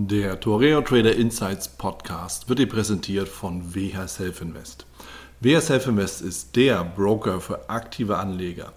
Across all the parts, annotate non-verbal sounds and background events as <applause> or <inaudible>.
Der Toreo Trader Insights Podcast wird dir präsentiert von WH Self Invest. WH Self Invest ist der Broker für aktive Anleger.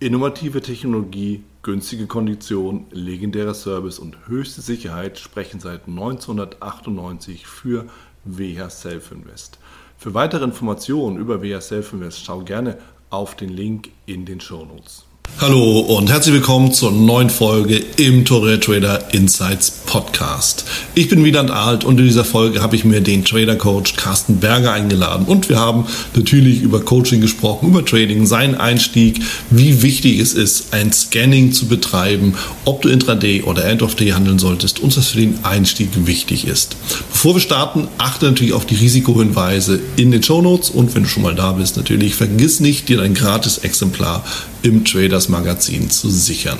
Innovative Technologie, günstige Konditionen, legendärer Service und höchste Sicherheit sprechen seit 1998 für WH Self Invest. Für weitere Informationen über WH Self Invest schau gerne auf den Link in den Show Notes. Hallo und herzlich willkommen zur neuen Folge im Torre Trader Insights Podcast. Ich bin Wieland Alt und in dieser Folge habe ich mir den Trader Coach Carsten Berger eingeladen und wir haben natürlich über Coaching gesprochen, über Trading, seinen Einstieg, wie wichtig es ist, ein Scanning zu betreiben, ob du Intraday oder End of Day handeln solltest und was für den Einstieg wichtig ist. Bevor wir starten, achte natürlich auf die Risikohinweise in den Show Notes und wenn du schon mal da bist, natürlich vergiss nicht, dir dein gratis Exemplar im Traders Magazin zu sichern.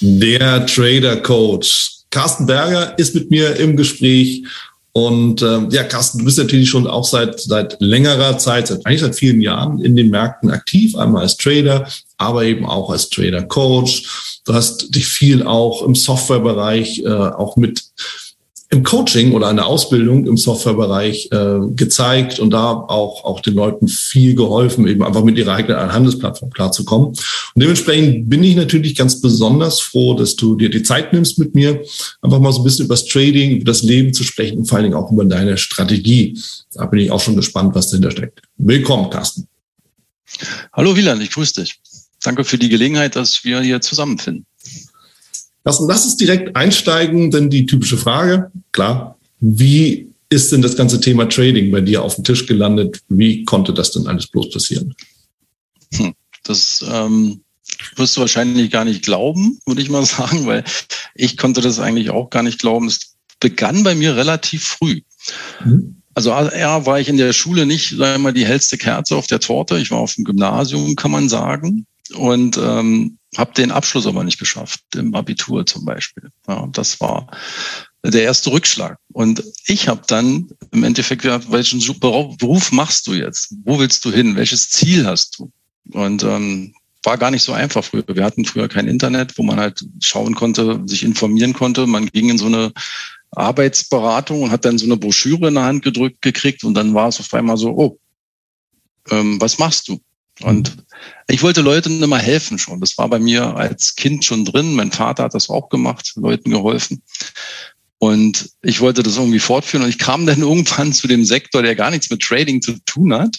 Der Trader Coach Carsten Berger ist mit mir im Gespräch. Und äh, ja, Carsten, du bist natürlich schon auch seit, seit längerer Zeit, seit, eigentlich seit vielen Jahren in den Märkten aktiv, einmal als Trader, aber eben auch als Trader Coach. Du hast dich viel auch im Softwarebereich äh, auch mit im Coaching oder einer Ausbildung im Softwarebereich äh, gezeigt und da auch, auch den Leuten viel geholfen, eben einfach mit ihrer eigenen Handelsplattform klarzukommen. Und dementsprechend bin ich natürlich ganz besonders froh, dass du dir die Zeit nimmst mit mir, einfach mal so ein bisschen über das Trading, über das Leben zu sprechen und vor allen Dingen auch über deine Strategie. Da bin ich auch schon gespannt, was dahinter steckt. Willkommen, Carsten. Hallo Wieland, ich grüße dich. Danke für die Gelegenheit, dass wir hier zusammenfinden. Lass, lass uns direkt einsteigen, denn die typische Frage, klar, wie ist denn das ganze Thema Trading bei dir auf dem Tisch gelandet? Wie konnte das denn alles bloß passieren? Hm, das ähm, wirst du wahrscheinlich gar nicht glauben, würde ich mal <laughs> sagen, weil ich konnte das eigentlich auch gar nicht glauben. Es begann bei mir relativ früh. Mhm. Also ja, war ich in der Schule nicht, sagen wir mal, die hellste Kerze auf der Torte. Ich war auf dem Gymnasium, kann man sagen und ähm, habe den Abschluss aber nicht geschafft, im Abitur zum Beispiel. Ja, das war der erste Rückschlag. Und ich habe dann im Endeffekt gesagt, welchen Beruf machst du jetzt? Wo willst du hin? Welches Ziel hast du? Und ähm, war gar nicht so einfach früher. Wir hatten früher kein Internet, wo man halt schauen konnte, sich informieren konnte. Man ging in so eine Arbeitsberatung und hat dann so eine Broschüre in der Hand gedrückt gekriegt und dann war es auf einmal so, oh, ähm, was machst du? Und ich wollte Leuten immer helfen schon. Das war bei mir als Kind schon drin. Mein Vater hat das auch gemacht, Leuten geholfen. Und ich wollte das irgendwie fortführen. Und ich kam dann <laughs> irgendwann zu dem Sektor, der gar nichts mit Trading zu tun hat,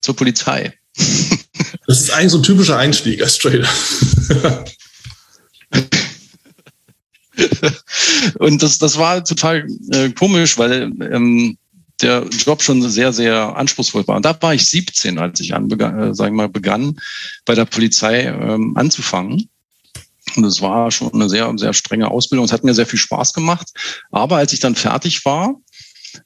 zur Polizei. <laughs> Das ist eigentlich so ein typischer Einstieg als Trader. <laughs> Und das, das war total äh, komisch, weil ähm, der Job schon sehr, sehr anspruchsvoll war. Und da war ich 17, als ich an, äh, sagen mal, begann, bei der Polizei ähm, anzufangen. Und es war schon eine sehr, sehr strenge Ausbildung. Es hat mir sehr viel Spaß gemacht. Aber als ich dann fertig war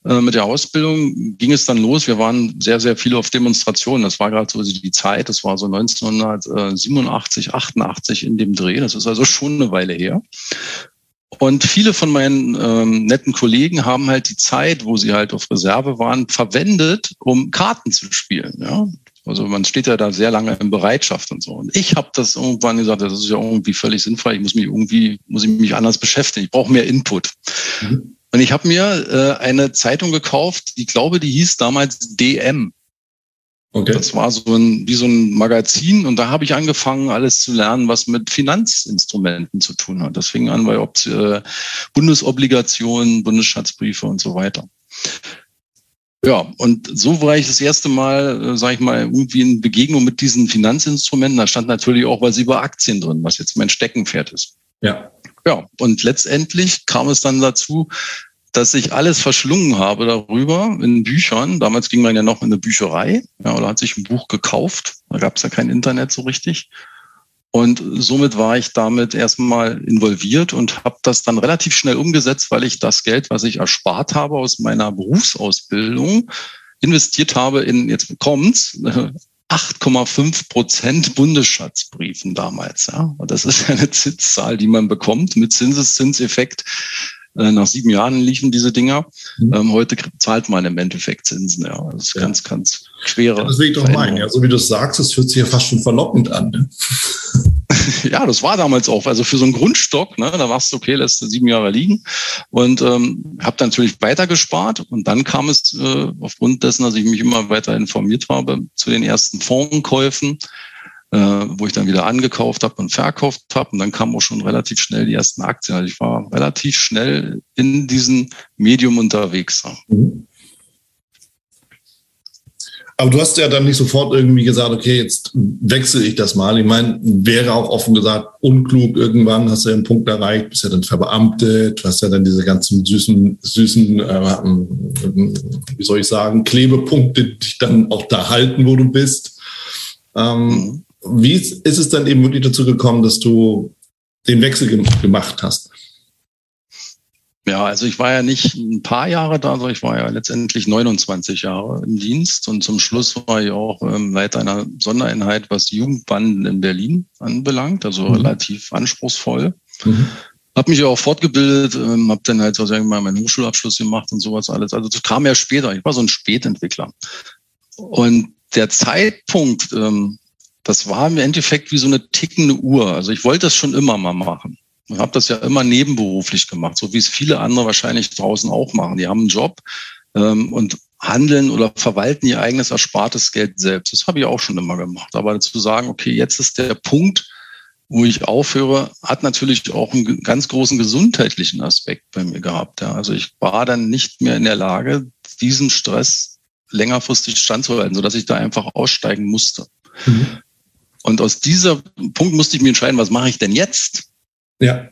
äh, mit der Ausbildung, ging es dann los. Wir waren sehr, sehr viele auf Demonstrationen. Das war gerade so die Zeit. Das war so 1987, 88 in dem Dreh. Das ist also schon eine Weile her. Und viele von meinen ähm, netten Kollegen haben halt die Zeit, wo sie halt auf Reserve waren, verwendet, um Karten zu spielen. Ja? Also man steht ja da sehr lange in Bereitschaft und so. Und ich habe das irgendwann gesagt, das ist ja irgendwie völlig sinnvoll. Ich muss mich irgendwie, muss ich mich anders beschäftigen. Ich brauche mehr Input. Mhm. Und ich habe mir äh, eine Zeitung gekauft, die glaube, die hieß damals DM. Okay. Das war so ein, wie so ein Magazin und da habe ich angefangen, alles zu lernen, was mit Finanzinstrumenten zu tun hat. Das fing an bei äh, Bundesobligationen, Bundesschatzbriefe und so weiter. Ja, und so war ich das erste Mal, äh, sage ich mal, irgendwie in Begegnung mit diesen Finanzinstrumenten. Da stand natürlich auch was über Aktien drin, was jetzt mein Steckenpferd ist. Ja. Ja, und letztendlich kam es dann dazu, dass ich alles verschlungen habe darüber in Büchern. Damals ging man ja noch in eine Bücherei ja, oder hat sich ein Buch gekauft. Da gab es ja kein Internet so richtig. Und somit war ich damit erstmal involviert und habe das dann relativ schnell umgesetzt, weil ich das Geld, was ich erspart habe aus meiner Berufsausbildung, investiert habe in, jetzt kommt's, <laughs> 8,5 Prozent Bundesschatzbriefen damals. Ja. Und das ist <laughs> eine Zinszahl, die man bekommt mit Zinseszinseffekt nach sieben Jahren liefen diese Dinger. Mhm. Ähm, heute zahlt man im Endeffekt Zinsen. Ja, das ist ja. ganz, ganz schwere. Das will ich doch meinen. Ja, so wie du es sagst, es fühlt sich ja fast schon verlockend an. Ne? <laughs> ja, das war damals auch. Also für so einen Grundstock, ne, da warst du okay, lässt du sieben Jahre liegen und ähm, habe dann natürlich weiter gespart. Und dann kam es äh, aufgrund dessen, dass ich mich immer weiter informiert habe, zu den ersten Fondskäufen, äh, wo ich dann wieder angekauft habe und verkauft habe. Und dann kamen auch schon relativ schnell die ersten Aktien. Also ich war relativ schnell in diesem Medium unterwegs. Mhm. Aber du hast ja dann nicht sofort irgendwie gesagt, okay, jetzt wechsle ich das mal. Ich meine, wäre auch offen gesagt unklug. Irgendwann hast du ja einen Punkt erreicht, bist ja dann verbeamtet, du hast ja dann diese ganzen süßen, süßen, äh, wie soll ich sagen, Klebepunkte, die dich dann auch da halten, wo du bist. Ähm, wie ist es dann eben wirklich dazu gekommen, dass du den Wechsel gemacht hast? Ja, also ich war ja nicht ein paar Jahre da, sondern ich war ja letztendlich 29 Jahre im Dienst und zum Schluss war ich auch ähm, Leiter einer Sondereinheit, was Jugendbanden in Berlin anbelangt, also mhm. relativ anspruchsvoll. Mhm. Hab mich auch fortgebildet, ähm, habe dann halt so sagen wir mal meinen Hochschulabschluss gemacht und sowas alles. Also das kam ja später. Ich war so ein Spätentwickler. Und der Zeitpunkt, ähm, das war im Endeffekt wie so eine tickende Uhr. Also ich wollte das schon immer mal machen. Ich habe das ja immer nebenberuflich gemacht, so wie es viele andere wahrscheinlich draußen auch machen. Die haben einen Job ähm, und handeln oder verwalten ihr eigenes erspartes Geld selbst. Das habe ich auch schon immer gemacht. Aber zu sagen, okay, jetzt ist der Punkt, wo ich aufhöre, hat natürlich auch einen ganz großen gesundheitlichen Aspekt bei mir gehabt. Ja. Also ich war dann nicht mehr in der Lage, diesen Stress längerfristig standzuhalten, sodass ich da einfach aussteigen musste. Mhm. Und aus dieser Punkt musste ich mir entscheiden, was mache ich denn jetzt? Ja.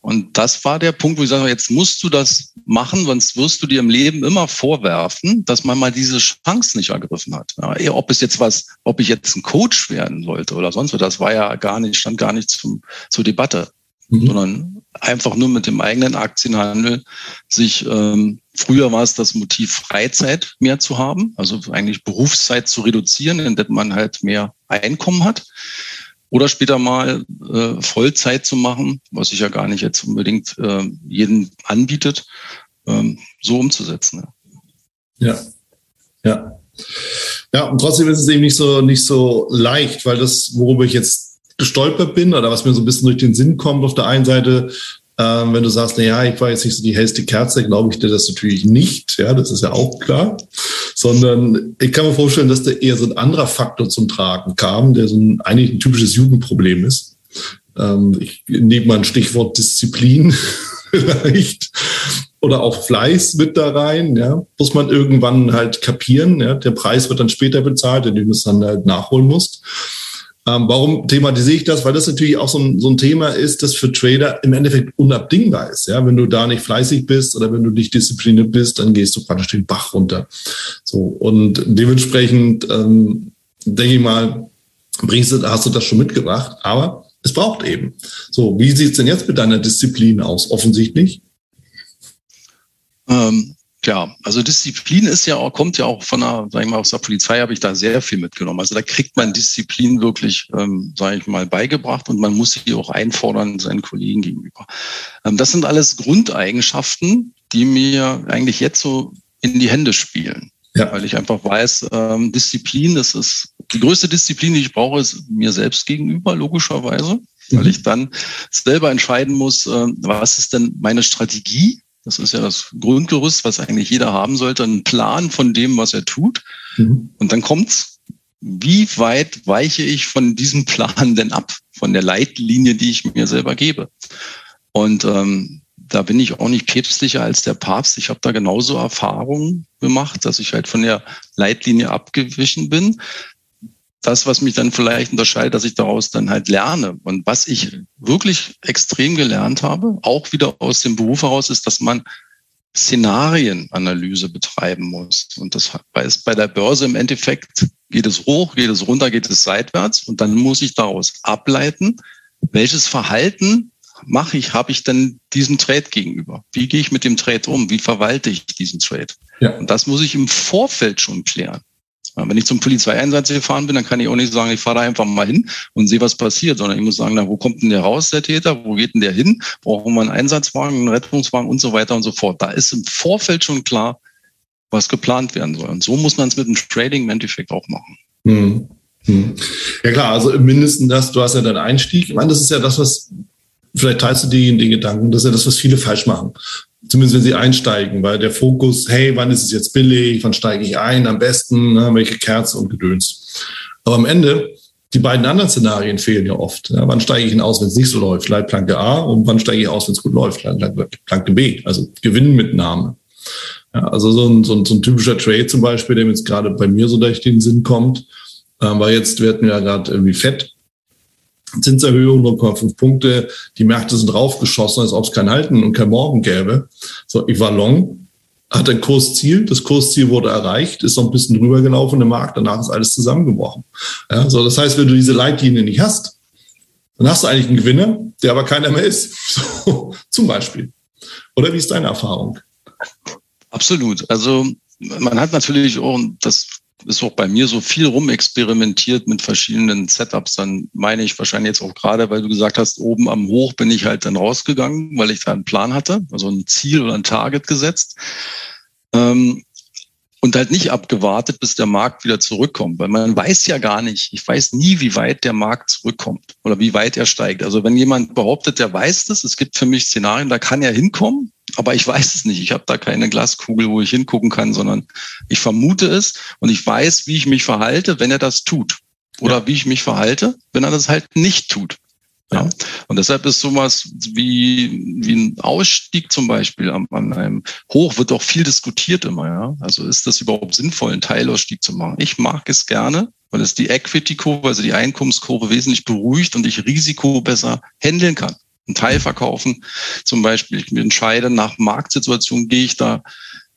Und das war der Punkt, wo ich sage, jetzt musst du das machen, sonst wirst du dir im Leben immer vorwerfen, dass man mal diese Chance nicht ergriffen hat. Ja, ob es jetzt was, ob ich jetzt ein Coach werden sollte oder sonst was, das war ja gar nicht, stand gar nicht zum, zur Debatte, mhm. sondern einfach nur mit dem eigenen Aktienhandel sich, ähm, früher war es das Motiv Freizeit mehr zu haben, also eigentlich Berufszeit zu reduzieren, indem man halt mehr Einkommen hat oder später mal äh, Vollzeit zu machen, was sich ja gar nicht jetzt unbedingt äh, jeden anbietet, ähm, so umzusetzen. Ja. ja, ja. Ja, und trotzdem ist es eben nicht so, nicht so leicht, weil das, worüber ich jetzt gestolpert bin oder was mir so ein bisschen durch den Sinn kommt, auf der einen Seite ähm, wenn du sagst, na ja, ich war jetzt nicht so die hellste Kerze, glaube ich dir das natürlich nicht. Ja, das ist ja auch klar. Sondern ich kann mir vorstellen, dass da eher so ein anderer Faktor zum Tragen kam, der so ein, eigentlich ein typisches Jugendproblem ist. Ähm, ich nehme mal ein Stichwort Disziplin <laughs> vielleicht oder auch Fleiß mit da rein, ja, muss man irgendwann halt kapieren, ja, der Preis wird dann später bezahlt, indem du es dann halt nachholen musst. Ähm, warum thematisiere ich das? Weil das natürlich auch so ein, so ein Thema ist, das für Trader im Endeffekt unabdingbar ist. Ja, wenn du da nicht fleißig bist oder wenn du nicht diszipliniert bist, dann gehst du praktisch den Bach runter. So und dementsprechend ähm, denke ich mal, bringst du, hast du das schon mitgebracht, aber es braucht eben. So, wie sieht es denn jetzt mit deiner Disziplin aus? Offensichtlich. Ähm, ja, also Disziplin ist ja auch, kommt ja auch von der, sag ich mal, aus der Polizei habe ich da sehr viel mitgenommen. Also da kriegt man Disziplin wirklich, ähm, sage ich mal, beigebracht und man muss sie auch einfordern seinen Kollegen gegenüber. Ähm, das sind alles Grundeigenschaften, die mir eigentlich jetzt so in die Hände spielen. Ja. Weil ich einfach weiß, ähm, Disziplin, das ist die größte Disziplin, die ich brauche, ist mir selbst gegenüber, logischerweise. Mhm. Weil ich dann selber entscheiden muss, äh, was ist denn meine Strategie das ist ja das Grundgerüst, was eigentlich jeder haben sollte, ein Plan von dem, was er tut. Mhm. Und dann kommt's, wie weit weiche ich von diesem Plan denn ab, von der Leitlinie, die ich mir selber gebe? Und ähm, da bin ich auch nicht päpstlicher als der Papst. Ich habe da genauso Erfahrungen gemacht, dass ich halt von der Leitlinie abgewichen bin das, was mich dann vielleicht unterscheidet, dass ich daraus dann halt lerne. Und was ich wirklich extrem gelernt habe, auch wieder aus dem Beruf heraus, ist, dass man Szenarienanalyse betreiben muss. Und das ist bei der Börse im Endeffekt, geht es hoch, geht es runter, geht es seitwärts. Und dann muss ich daraus ableiten, welches Verhalten mache ich, habe ich denn diesem Trade gegenüber? Wie gehe ich mit dem Trade um? Wie verwalte ich diesen Trade? Ja. Und das muss ich im Vorfeld schon klären. Wenn ich zum Polizeieinsatz gefahren bin, dann kann ich auch nicht sagen, ich fahre da einfach mal hin und sehe, was passiert, sondern ich muss sagen, na, wo kommt denn der raus, der Täter? Wo geht denn der hin? Brauchen wir einen Einsatzwagen, einen Rettungswagen und so weiter und so fort. Da ist im Vorfeld schon klar, was geplant werden soll. Und so muss man es mit dem Trading im Endeffekt auch machen. Hm. Hm. Ja klar, also im Mindesten das, du hast ja deinen Einstieg. Ich meine, das ist ja das, was, vielleicht teilst du den, den Gedanken, das ist ja das, was viele falsch machen. Zumindest wenn sie einsteigen, weil der Fokus, hey, wann ist es jetzt billig, wann steige ich ein, am besten, ne, welche Kerze und Gedöns. Aber am Ende, die beiden anderen Szenarien fehlen ja oft. Ja, wann steige ich ihn aus, wenn es nicht so läuft? Leitplanke A und wann steige ich aus, wenn es gut läuft? Leitplanke B, also Gewinnmitnahme. Ja, also so ein, so, ein, so ein typischer Trade zum Beispiel, der jetzt gerade bei mir so durch den Sinn kommt, äh, weil jetzt werden wir ja gerade irgendwie fett. Zinserhöhung 0,5 Punkte, die Märkte sind raufgeschossen, als ob es kein Halten und kein Morgen gäbe. So, ich war long, hatte ein Kursziel, das Kursziel wurde erreicht, ist noch ein bisschen drüber gelaufen im Markt, danach ist alles zusammengebrochen. Ja, so, das heißt, wenn du diese Leitlinie nicht hast, dann hast du eigentlich einen Gewinner, der aber keiner mehr ist. <laughs> So, zum Beispiel. Oder wie ist deine Erfahrung? Absolut. Also man hat natürlich auch, das ist auch bei mir so viel rumexperimentiert mit verschiedenen Setups. Dann meine ich wahrscheinlich jetzt auch gerade, weil du gesagt hast, oben am Hoch bin ich halt dann rausgegangen, weil ich da einen Plan hatte, also ein Ziel oder ein Target gesetzt. Ähm, und halt nicht abgewartet, bis der Markt wieder zurückkommt, weil man weiß ja gar nicht, ich weiß nie, wie weit der Markt zurückkommt oder wie weit er steigt. Also wenn jemand behauptet, der weiß das, es gibt für mich Szenarien, da kann er hinkommen, aber ich weiß es nicht. Ich habe da keine Glaskugel, wo ich hingucken kann, sondern ich vermute es und ich weiß, wie ich mich verhalte, wenn er das tut. Oder ja. wie ich mich verhalte, wenn er das halt nicht tut. Ja. Und deshalb ist sowas wie, wie ein Ausstieg zum Beispiel an, an einem Hoch wird auch viel diskutiert immer, ja. Also ist das überhaupt sinnvoll, einen Teilausstieg zu machen? Ich mag es gerne, weil es die Equity-Kurve, also die Einkommenskurve wesentlich beruhigt und ich Risiko besser handeln kann einen Teil verkaufen. Zum Beispiel, ich entscheide nach Marktsituation, gehe ich da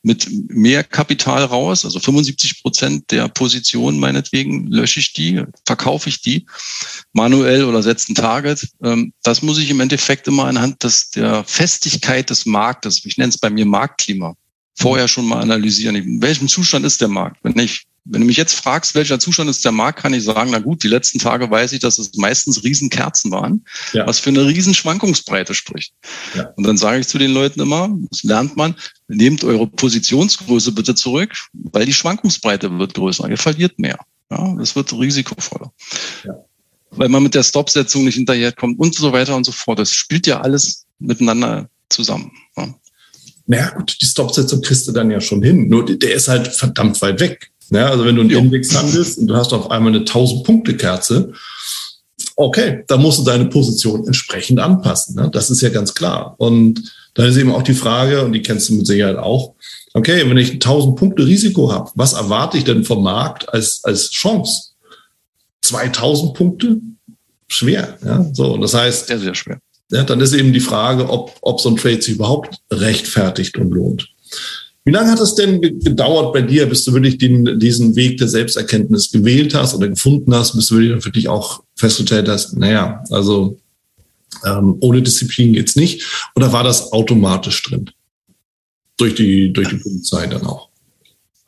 mit mehr Kapital raus, also 75 Prozent der Positionen meinetwegen, lösche ich die, verkaufe ich die manuell oder setze ein Target. Ähm, das muss ich im Endeffekt immer anhand des, der Festigkeit des Marktes, ich nenne es bei mir Marktklima, vorher schon mal analysieren. In welchem Zustand ist der Markt? Wenn ich wenn du mich jetzt fragst, welcher Zustand ist der Markt, kann ich sagen, na gut, die letzten Tage weiß ich, dass es meistens Riesenkerzen waren, ja. was für eine Riesenschwankungsbreite spricht. Ja. Und dann sage ich zu den Leuten immer, das lernt man, nehmt eure Positionsgröße bitte zurück, weil die Schwankungsbreite wird größer. Ihr verliert mehr. Ja, das wird risikovoller. Ja. Weil man mit der Stopsetzung nicht hinterherkommt und so weiter und so fort. Das spielt ja alles miteinander zusammen. Ja. Naja, gut, die Stopsetzung kriegst du dann ja schon hin. Nur der ist halt verdammt weit weg. Ja, also wenn du einen jo. Index handelst und du hast auf einmal eine 1000-Punkte-Kerze, okay, da musst du deine Position entsprechend anpassen. Ne? Das ist ja ganz klar. Und dann ist eben auch die Frage, und die kennst du mit Sicherheit auch, okay, wenn ich 1000 Punkte Risiko habe, was erwarte ich denn vom Markt als, als Chance? 2000 Punkte? Schwer. Ja? So, und das heißt, sehr, sehr schwer. Ja, dann ist eben die Frage, ob, ob so ein Trade sich überhaupt rechtfertigt und lohnt. Wie lange hat es denn gedauert bei dir, bis du wirklich den, diesen Weg der Selbsterkenntnis gewählt hast oder gefunden hast, bis du wirklich für dich auch festgestellt hast, naja, also ähm, ohne Disziplin geht's nicht? Oder war das automatisch drin? Durch die, durch die Polizei dann auch?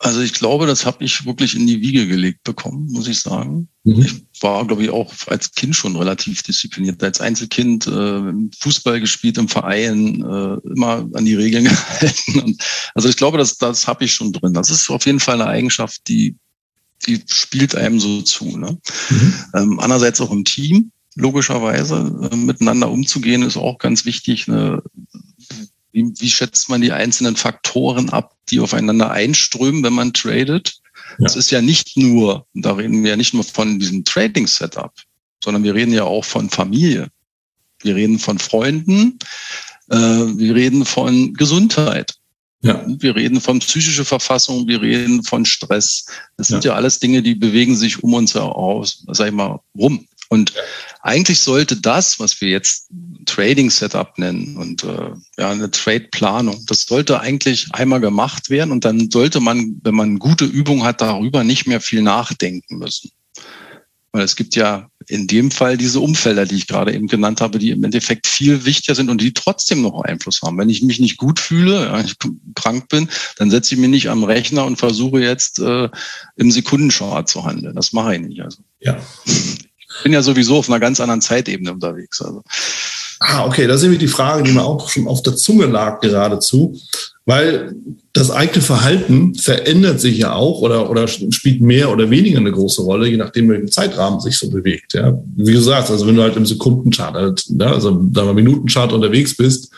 Also ich glaube, das habe ich wirklich in die Wiege gelegt bekommen, muss ich sagen. Mhm. Ich war, glaube ich, auch als Kind schon relativ diszipliniert. Als Einzelkind äh, Fußball gespielt im Verein, äh, immer an die Regeln <laughs> gehalten. Und also ich glaube, das, das habe ich schon drin. Das ist auf jeden Fall eine Eigenschaft, die, die spielt einem so zu. Ne? Mhm. Ähm, andererseits auch im Team, logischerweise, äh, miteinander umzugehen, ist auch ganz wichtig. Eine wie, wie schätzt man die einzelnen Faktoren ab, die aufeinander einströmen, wenn man tradet? Ja. Das ist ja nicht nur, da reden wir ja nicht nur von diesem Trading-Setup, sondern wir reden ja auch von Familie. Wir reden von Freunden, äh, wir reden von Gesundheit. Ja. Wir reden von psychischer Verfassung, wir reden von Stress. Das sind ja. ja alles Dinge, die bewegen sich um uns aus, sag ich mal, rum. Und eigentlich sollte das, was wir jetzt Trading Setup nennen und äh, ja eine Trade Planung, das sollte eigentlich einmal gemacht werden und dann sollte man, wenn man gute Übung hat, darüber nicht mehr viel nachdenken müssen. Weil es gibt ja in dem Fall diese Umfelder, die ich gerade eben genannt habe, die im Endeffekt viel wichtiger sind und die trotzdem noch Einfluss haben. Wenn ich mich nicht gut fühle, ja, ich krank bin, dann setze ich mich nicht am Rechner und versuche jetzt äh, im Sekundenchart zu handeln. Das mache ich nicht. Also. Ja. Bin ja sowieso auf einer ganz anderen Zeitebene unterwegs. Also. Ah, okay, das ist nämlich die Frage, die mir auch schon auf der Zunge lag geradezu, weil das eigene Verhalten verändert sich ja auch oder, oder spielt mehr oder weniger eine große Rolle, je nachdem, welchen Zeitrahmen sich so bewegt. Ja. Wie gesagt, also wenn du halt im Sekundenchart, halt, ja, also mal Minutenchart unterwegs bist,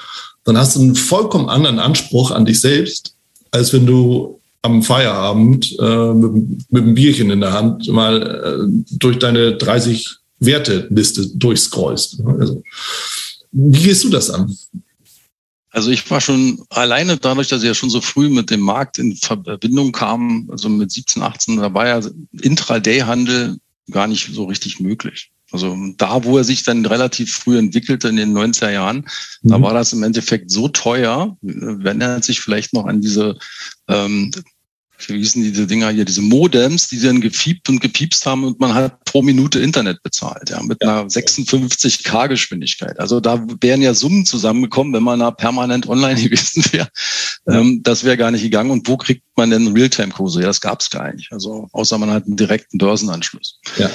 dann hast du einen vollkommen anderen Anspruch an dich selbst, als wenn du am Feierabend äh, mit, mit einem Bierchen in der Hand mal äh, durch deine 30 Werteliste durchscrollst. Also, wie gehst du das an? Also ich war schon alleine dadurch, dass ich ja schon so früh mit dem Markt in Verbindung kam, also mit 17, 18, da war ja Intraday-Handel gar nicht so richtig möglich. Also da, wo er sich dann relativ früh entwickelte in den 90er Jahren, mhm. da war das im Endeffekt so teuer, wenn er sich vielleicht noch an diese ähm, wie hießen diese Dinger hier, diese Modems, die dann gefiebt und gepiepst haben und man hat pro Minute Internet bezahlt, ja, mit ja. einer 56k Geschwindigkeit. Also da wären ja Summen zusammengekommen, wenn man da permanent online <laughs> gewesen wäre. Ja. Ähm, das wäre gar nicht gegangen. Und wo kriegt man denn Realtime-Kurse? Ja, das gab es gar nicht. Also außer man hat einen direkten Börsenanschluss. Ja.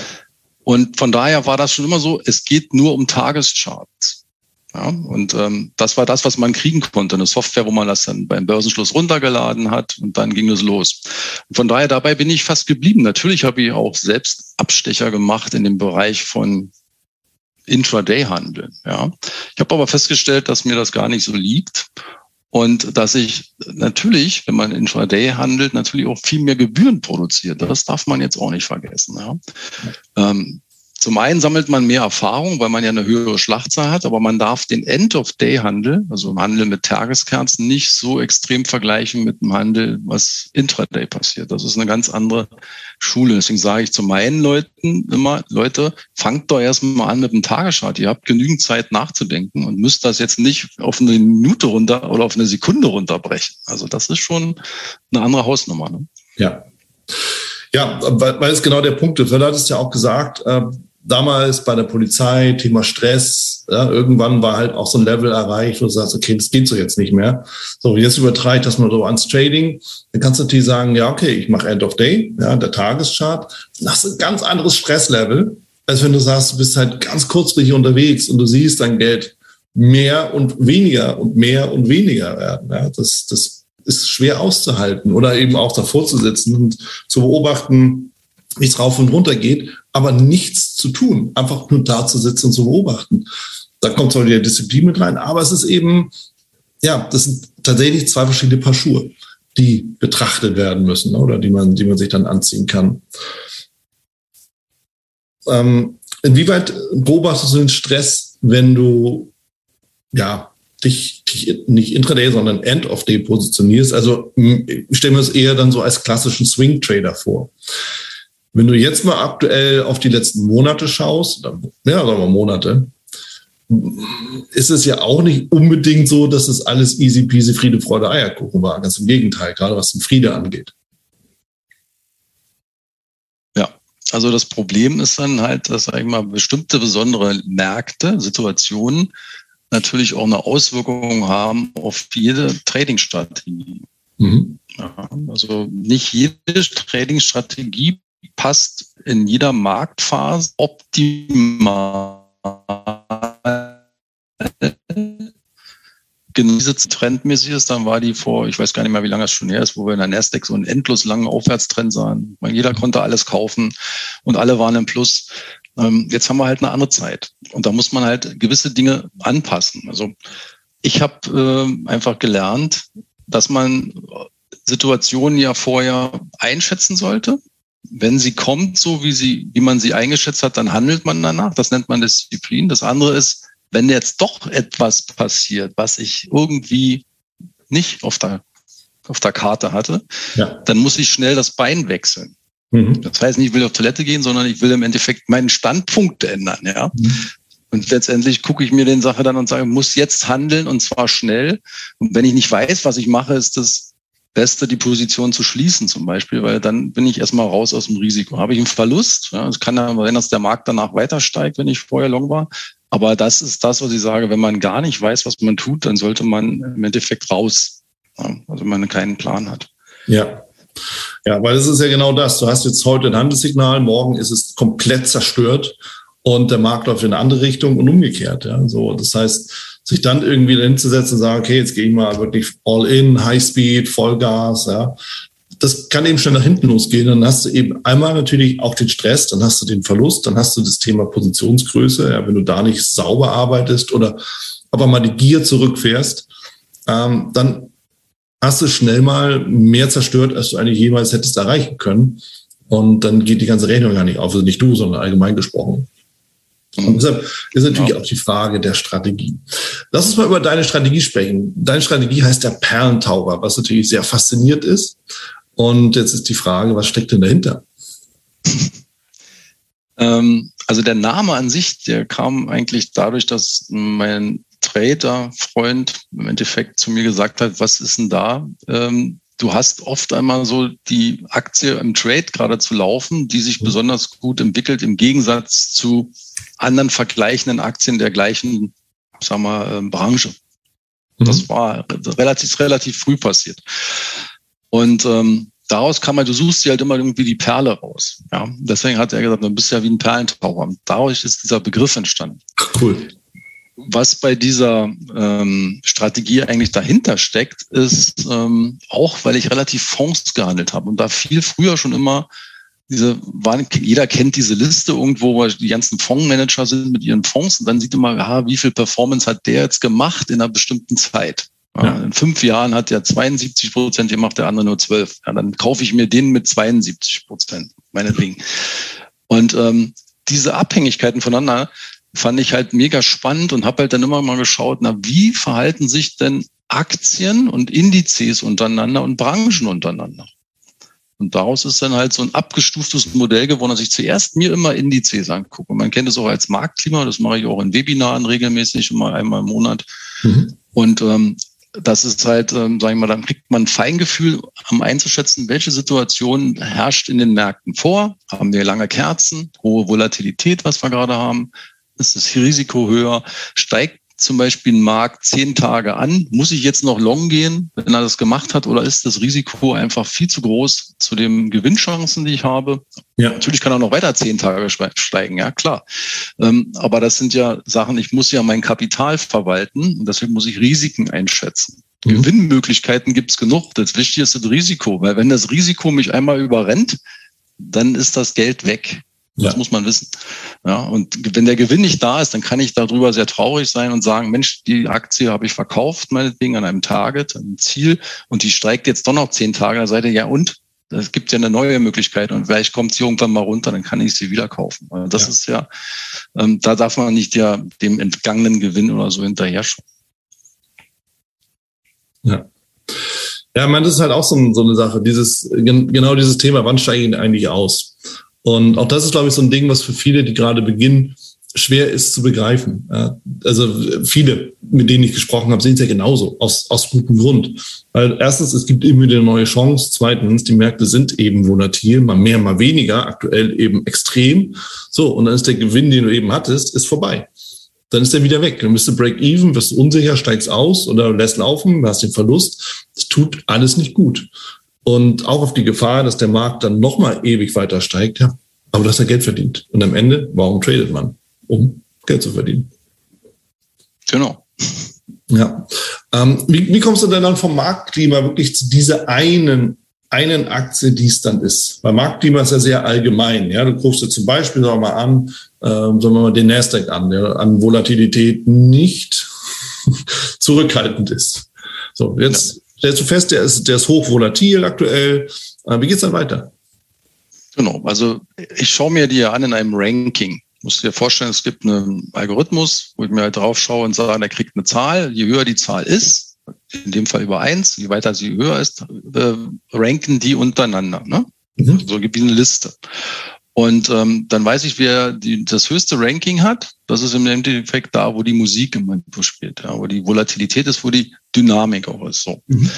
Und von daher war das schon immer so, es geht nur um Tagescharts. Ja, und ähm, das war das, was man kriegen konnte. Eine Software, wo man das dann beim Börsenschluss runtergeladen hat und dann ging es los. Und von daher, dabei bin ich fast geblieben. Natürlich habe ich auch selbst Abstecher gemacht in dem Bereich von Intraday-Handel. Ja. Ich habe aber festgestellt, dass mir das gar nicht so liegt und dass ich natürlich, wenn man Intraday handelt, natürlich auch viel mehr Gebühren produziert. Das darf man jetzt auch nicht vergessen. Ja. Ähm, zum einen sammelt man mehr Erfahrung, weil man ja eine höhere Schlachtzahl hat, aber man darf den End-of-Day-Handel, also im Handel mit Tageskerzen, nicht so extrem vergleichen mit dem Handel, was Intraday passiert. Das ist eine ganz andere Schule. Deswegen sage ich zu meinen Leuten immer, Leute, fangt doch erstmal an mit dem Tageschart. Ihr habt genügend Zeit nachzudenken und müsst das jetzt nicht auf eine Minute runter oder auf eine Sekunde runterbrechen. Also das ist schon eine andere Hausnummer. Ne? Ja. Ja, weil, weil es genau der Punkt ist. Du hattest ja auch gesagt, äh, damals bei der Polizei, Thema Stress, ja, irgendwann war halt auch so ein Level erreicht, wo du sagst, okay, das geht so jetzt nicht mehr. So, jetzt übertreibt das mal so ans Trading. Dann kannst du natürlich sagen, ja, okay, ich mache End of Day, ja, der Tageschart. Das ist ein ganz anderes Stresslevel, als wenn du sagst, du bist halt ganz kurzfristig unterwegs und du siehst dein Geld mehr und weniger und mehr und weniger werden. Ja, das, das ist schwer auszuhalten oder eben auch davor zu sitzen und zu beobachten, wie es rauf und runter geht, aber nichts zu tun, einfach nur da zu sitzen und zu beobachten. Da kommt zwar wieder Disziplin mit rein, aber es ist eben, ja, das sind tatsächlich zwei verschiedene Paar Schuhe, die betrachtet werden müssen oder die man, die man sich dann anziehen kann. Ähm, inwieweit beobachtest du den Stress, wenn du ja dich, dich nicht intraday, sondern end of day positionierst? Also ich stelle mir das eher dann so als klassischen Swing Trader vor. Wenn du jetzt mal aktuell auf die letzten Monate schaust, ja, sagen wir Monate, ist es ja auch nicht unbedingt so, dass es alles easy peasy, Friede, Freude, Eierkuchen war. Ganz im Gegenteil, gerade was den Friede angeht. Ja, also das Problem ist dann halt, dass, sag ich mal, bestimmte besondere Märkte, Situationen natürlich auch eine Auswirkung haben auf jede Trading-Strategie. Mhm. Ja, also nicht jede Trading-Strategie passt in jeder Marktphase optimal. Genau diese trendmäßig ist, dann war die vor, ich weiß gar nicht mehr, wie lange es schon her ist, wo wir in der Nasdaq so einen endlos langen Aufwärtstrend sahen. Jeder konnte alles kaufen und alle waren im Plus. Ähm, jetzt haben wir halt eine andere Zeit und da muss man halt gewisse Dinge anpassen. Also ich habe äh, einfach gelernt, dass man Situationen ja vorher einschätzen sollte wenn sie kommt, so wie sie, wie man sie eingeschätzt hat, dann handelt man danach. Das nennt man Disziplin. Das andere ist, wenn jetzt doch etwas passiert, was ich irgendwie nicht auf der, auf der Karte hatte, ja. dann muss ich schnell das Bein wechseln. Mhm. Das heißt nicht, ich will auf Toilette gehen, sondern ich will im Endeffekt meinen Standpunkt ändern, ja. Mhm. Und letztendlich gucke ich mir den Sache dann und sage, muss jetzt handeln und zwar schnell. Und wenn ich nicht weiß, was ich mache, ist das Beste, die Position zu schließen zum Beispiel, weil dann bin ich erstmal raus aus dem Risiko. Habe ich einen Verlust? Ja, es kann ja sein, dass der Markt danach weiter steigt, wenn ich vorher long war. Aber das ist das, was ich sage, wenn man gar nicht weiß, was man tut, dann sollte man im Endeffekt raus. Ja, also wenn man keinen Plan hat. Ja. Ja, weil es ist ja genau das. Du hast jetzt heute ein Handelssignal, morgen ist es komplett zerstört und der Markt läuft in eine andere Richtung und umgekehrt. Ja. So, das heißt, sich dann irgendwie hinzusetzen und sagen, okay, jetzt gehe ich mal wirklich all in, High Speed, Vollgas, ja. Das kann eben schon nach hinten losgehen. Dann hast du eben einmal natürlich auch den Stress, dann hast du den Verlust, dann hast du das Thema Positionsgröße, ja, wenn du da nicht sauber arbeitest oder aber mal die Gier zurückfährst, ähm, dann hast du schnell mal mehr zerstört, als du eigentlich jemals hättest erreichen können. Und dann geht die ganze Rechnung gar nicht auf. Also nicht du, sondern allgemein gesprochen. Und deshalb ist natürlich ja. auch die Frage der Strategie. Lass uns mal über deine Strategie sprechen. Deine Strategie heißt der Perlentaucher, was natürlich sehr fasziniert ist. Und jetzt ist die Frage, was steckt denn dahinter? <laughs> Ähm, also der Name an sich, der kam eigentlich dadurch, dass mein Trader-Freund im Endeffekt zu mir gesagt hat, was ist denn da? Ähm, du hast oft einmal so die Aktie im Trade gerade zu laufen, die sich mhm. besonders gut entwickelt im Gegensatz zu anderen vergleichenden Aktien der gleichen, sagen wir, äh, Branche. Mhm. Das war relativ, relativ früh passiert. Und ähm, daraus kann man, du suchst dir halt immer irgendwie die Perle raus. Ja, deswegen hat er gesagt, du bist ja wie ein Perlentaucher. Und dadurch ist dieser Begriff entstanden. Cool was bei dieser ähm, Strategie eigentlich dahinter steckt, ist ähm, auch, weil ich relativ Fonds gehandelt habe und da viel früher schon immer diese, waren, jeder kennt diese Liste irgendwo, weil die ganzen Fondsmanager sind mit ihren Fonds und dann sieht man, aha, wie viel Performance hat der jetzt gemacht in einer bestimmten Zeit. Ja. In fünf Jahren hat der 72 Prozent gemacht, der andere nur 12. Ja, dann kaufe ich mir den mit 72 Prozent, meinetwegen. Und ähm, diese Abhängigkeiten voneinander, fand ich halt mega spannend und habe halt dann immer mal geschaut, na, wie verhalten sich denn Aktien und Indizes untereinander und Branchen untereinander? Und daraus ist dann halt so ein abgestuftes Modell geworden, dass ich zuerst mir immer Indizes angucke. Man kennt es auch als Marktklima, das mache ich auch in Webinaren regelmäßig, immer einmal im Monat. Mhm. Und ähm, das ist halt, ähm, sagen wir mal, dann kriegt man ein Feingefühl, um einzuschätzen, welche Situation herrscht in den Märkten vor. Haben wir lange Kerzen, hohe Volatilität, was wir gerade haben? Ist das Risiko höher. Steigt zum Beispiel ein Markt zehn Tage an, muss ich jetzt noch long gehen, wenn er das gemacht hat, oder ist das Risiko einfach viel zu groß zu den Gewinnchancen, die ich habe? Ja. Natürlich kann er noch weiter zehn Tage steigen, ja klar. Ähm, aber das sind ja Sachen, ich muss ja mein Kapital verwalten und deswegen muss ich Risiken einschätzen. Mhm. Gewinnmöglichkeiten gibt es genug. Das Wichtige ist das Risiko, weil wenn das Risiko mich einmal überrennt, dann ist das Geld weg. Das ja. muss man wissen. Ja, und wenn der Gewinn nicht da ist, dann kann ich darüber sehr traurig sein und sagen, Mensch, die Aktie habe ich verkauft, meinetwegen an einem Target, einem Ziel, und die steigt jetzt doch noch zehn Tage. Da seid ihr ja und es gibt ja eine neue Möglichkeit und vielleicht kommt sie irgendwann mal runter, dann kann ich sie wieder kaufen. Also das ja. ist ja, ähm, da darf man nicht ja dem entgangenen Gewinn oder so hinterher schauen. Ja. Ja, man, das ist halt auch so, so eine Sache, dieses, genau dieses Thema, wann steige ich eigentlich aus? Und auch das ist, glaube ich, so ein Ding, was für viele, die gerade beginnen, schwer ist zu begreifen. Also viele, mit denen ich gesprochen habe, sehen es ja genauso, aus, aus gutem Grund. Weil erstens, es gibt immer wieder eine neue Chance. Zweitens, die Märkte sind eben volatil, mal mehr, mal weniger, aktuell eben extrem. So, und dann ist der Gewinn, den du eben hattest, ist vorbei. Dann ist er wieder weg. Dann bist du Break-Even, wirst unsicher, steigst aus oder lässt laufen, hast den Verlust. Das tut alles nicht gut und auch auf die Gefahr, dass der Markt dann nochmal ewig weiter steigt. Ja, aber dass er Geld verdient. Und am Ende, warum tradet man? Um Geld zu verdienen. Genau. Ja. Ähm, wie, wie kommst du denn dann vom Marktklima wirklich zu dieser einen, einen Aktie, die es dann ist? Weil Marktklima ist ja sehr allgemein. Ja, du guckst dir zum Beispiel sagen wir mal an, ähm, sagen wir mal den Nasdaq an, der an Volatilität nicht <laughs> zurückhaltend ist. So, jetzt stellst du fest, der ist, der ist hochvolatil aktuell. Äh, wie geht's dann weiter? Genau, also ich schaue mir die ja an in einem Ranking. Du musst dir vorstellen, es gibt einen Algorithmus, wo ich mir halt drauf schaue und sage, der kriegt eine Zahl. Je höher die Zahl ist, in dem Fall über eins, je weiter sie höher ist, äh, ranken die untereinander. Ne? Mhm. So gibt es eine Liste. Und ähm, dann weiß ich, wer die, das höchste Ranking hat. Das ist im Endeffekt da, wo die Musik im Moment spielt, ja, wo die Volatilität ist, wo die Dynamik auch ist. So. Mhm.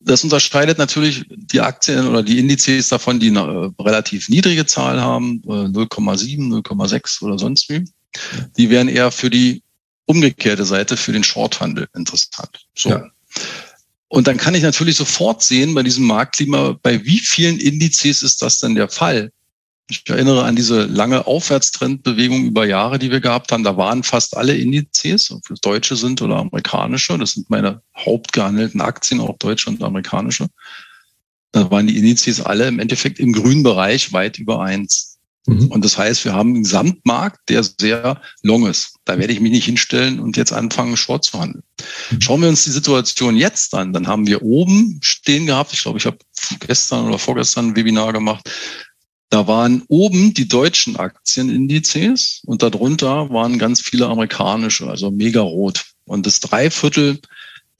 das unterscheidet natürlich die Aktien oder die Indizes davon, die eine äh, relativ niedrige Zahl haben, 0,7, äh, 0,6 oder sonst wie. Die wären eher für die umgekehrte Seite, für den Shorthandel interessant. So. Ja. Und dann kann ich natürlich sofort sehen bei diesem Marktklima, bei wie vielen Indizes ist das denn der Fall? Ich erinnere an diese lange Aufwärtstrendbewegung über Jahre, die wir gehabt haben. Da waren fast alle Indizes, ob es deutsche sind oder amerikanische. Das sind meine hauptgehandelten Aktien, auch deutsche und amerikanische. Da waren die Indizes alle im Endeffekt im grünen Bereich weit über eins. Mhm. Und das heißt, wir haben einen Gesamtmarkt, der sehr long ist. Da werde ich mich nicht hinstellen und jetzt anfangen, Short zu handeln. Mhm. Schauen wir uns die Situation jetzt an. Dann haben wir oben stehen gehabt, ich glaube, ich habe gestern oder vorgestern ein Webinar gemacht, da waren oben die deutschen Aktienindizes und darunter waren ganz viele amerikanische, also mega rot. Und das Dreiviertel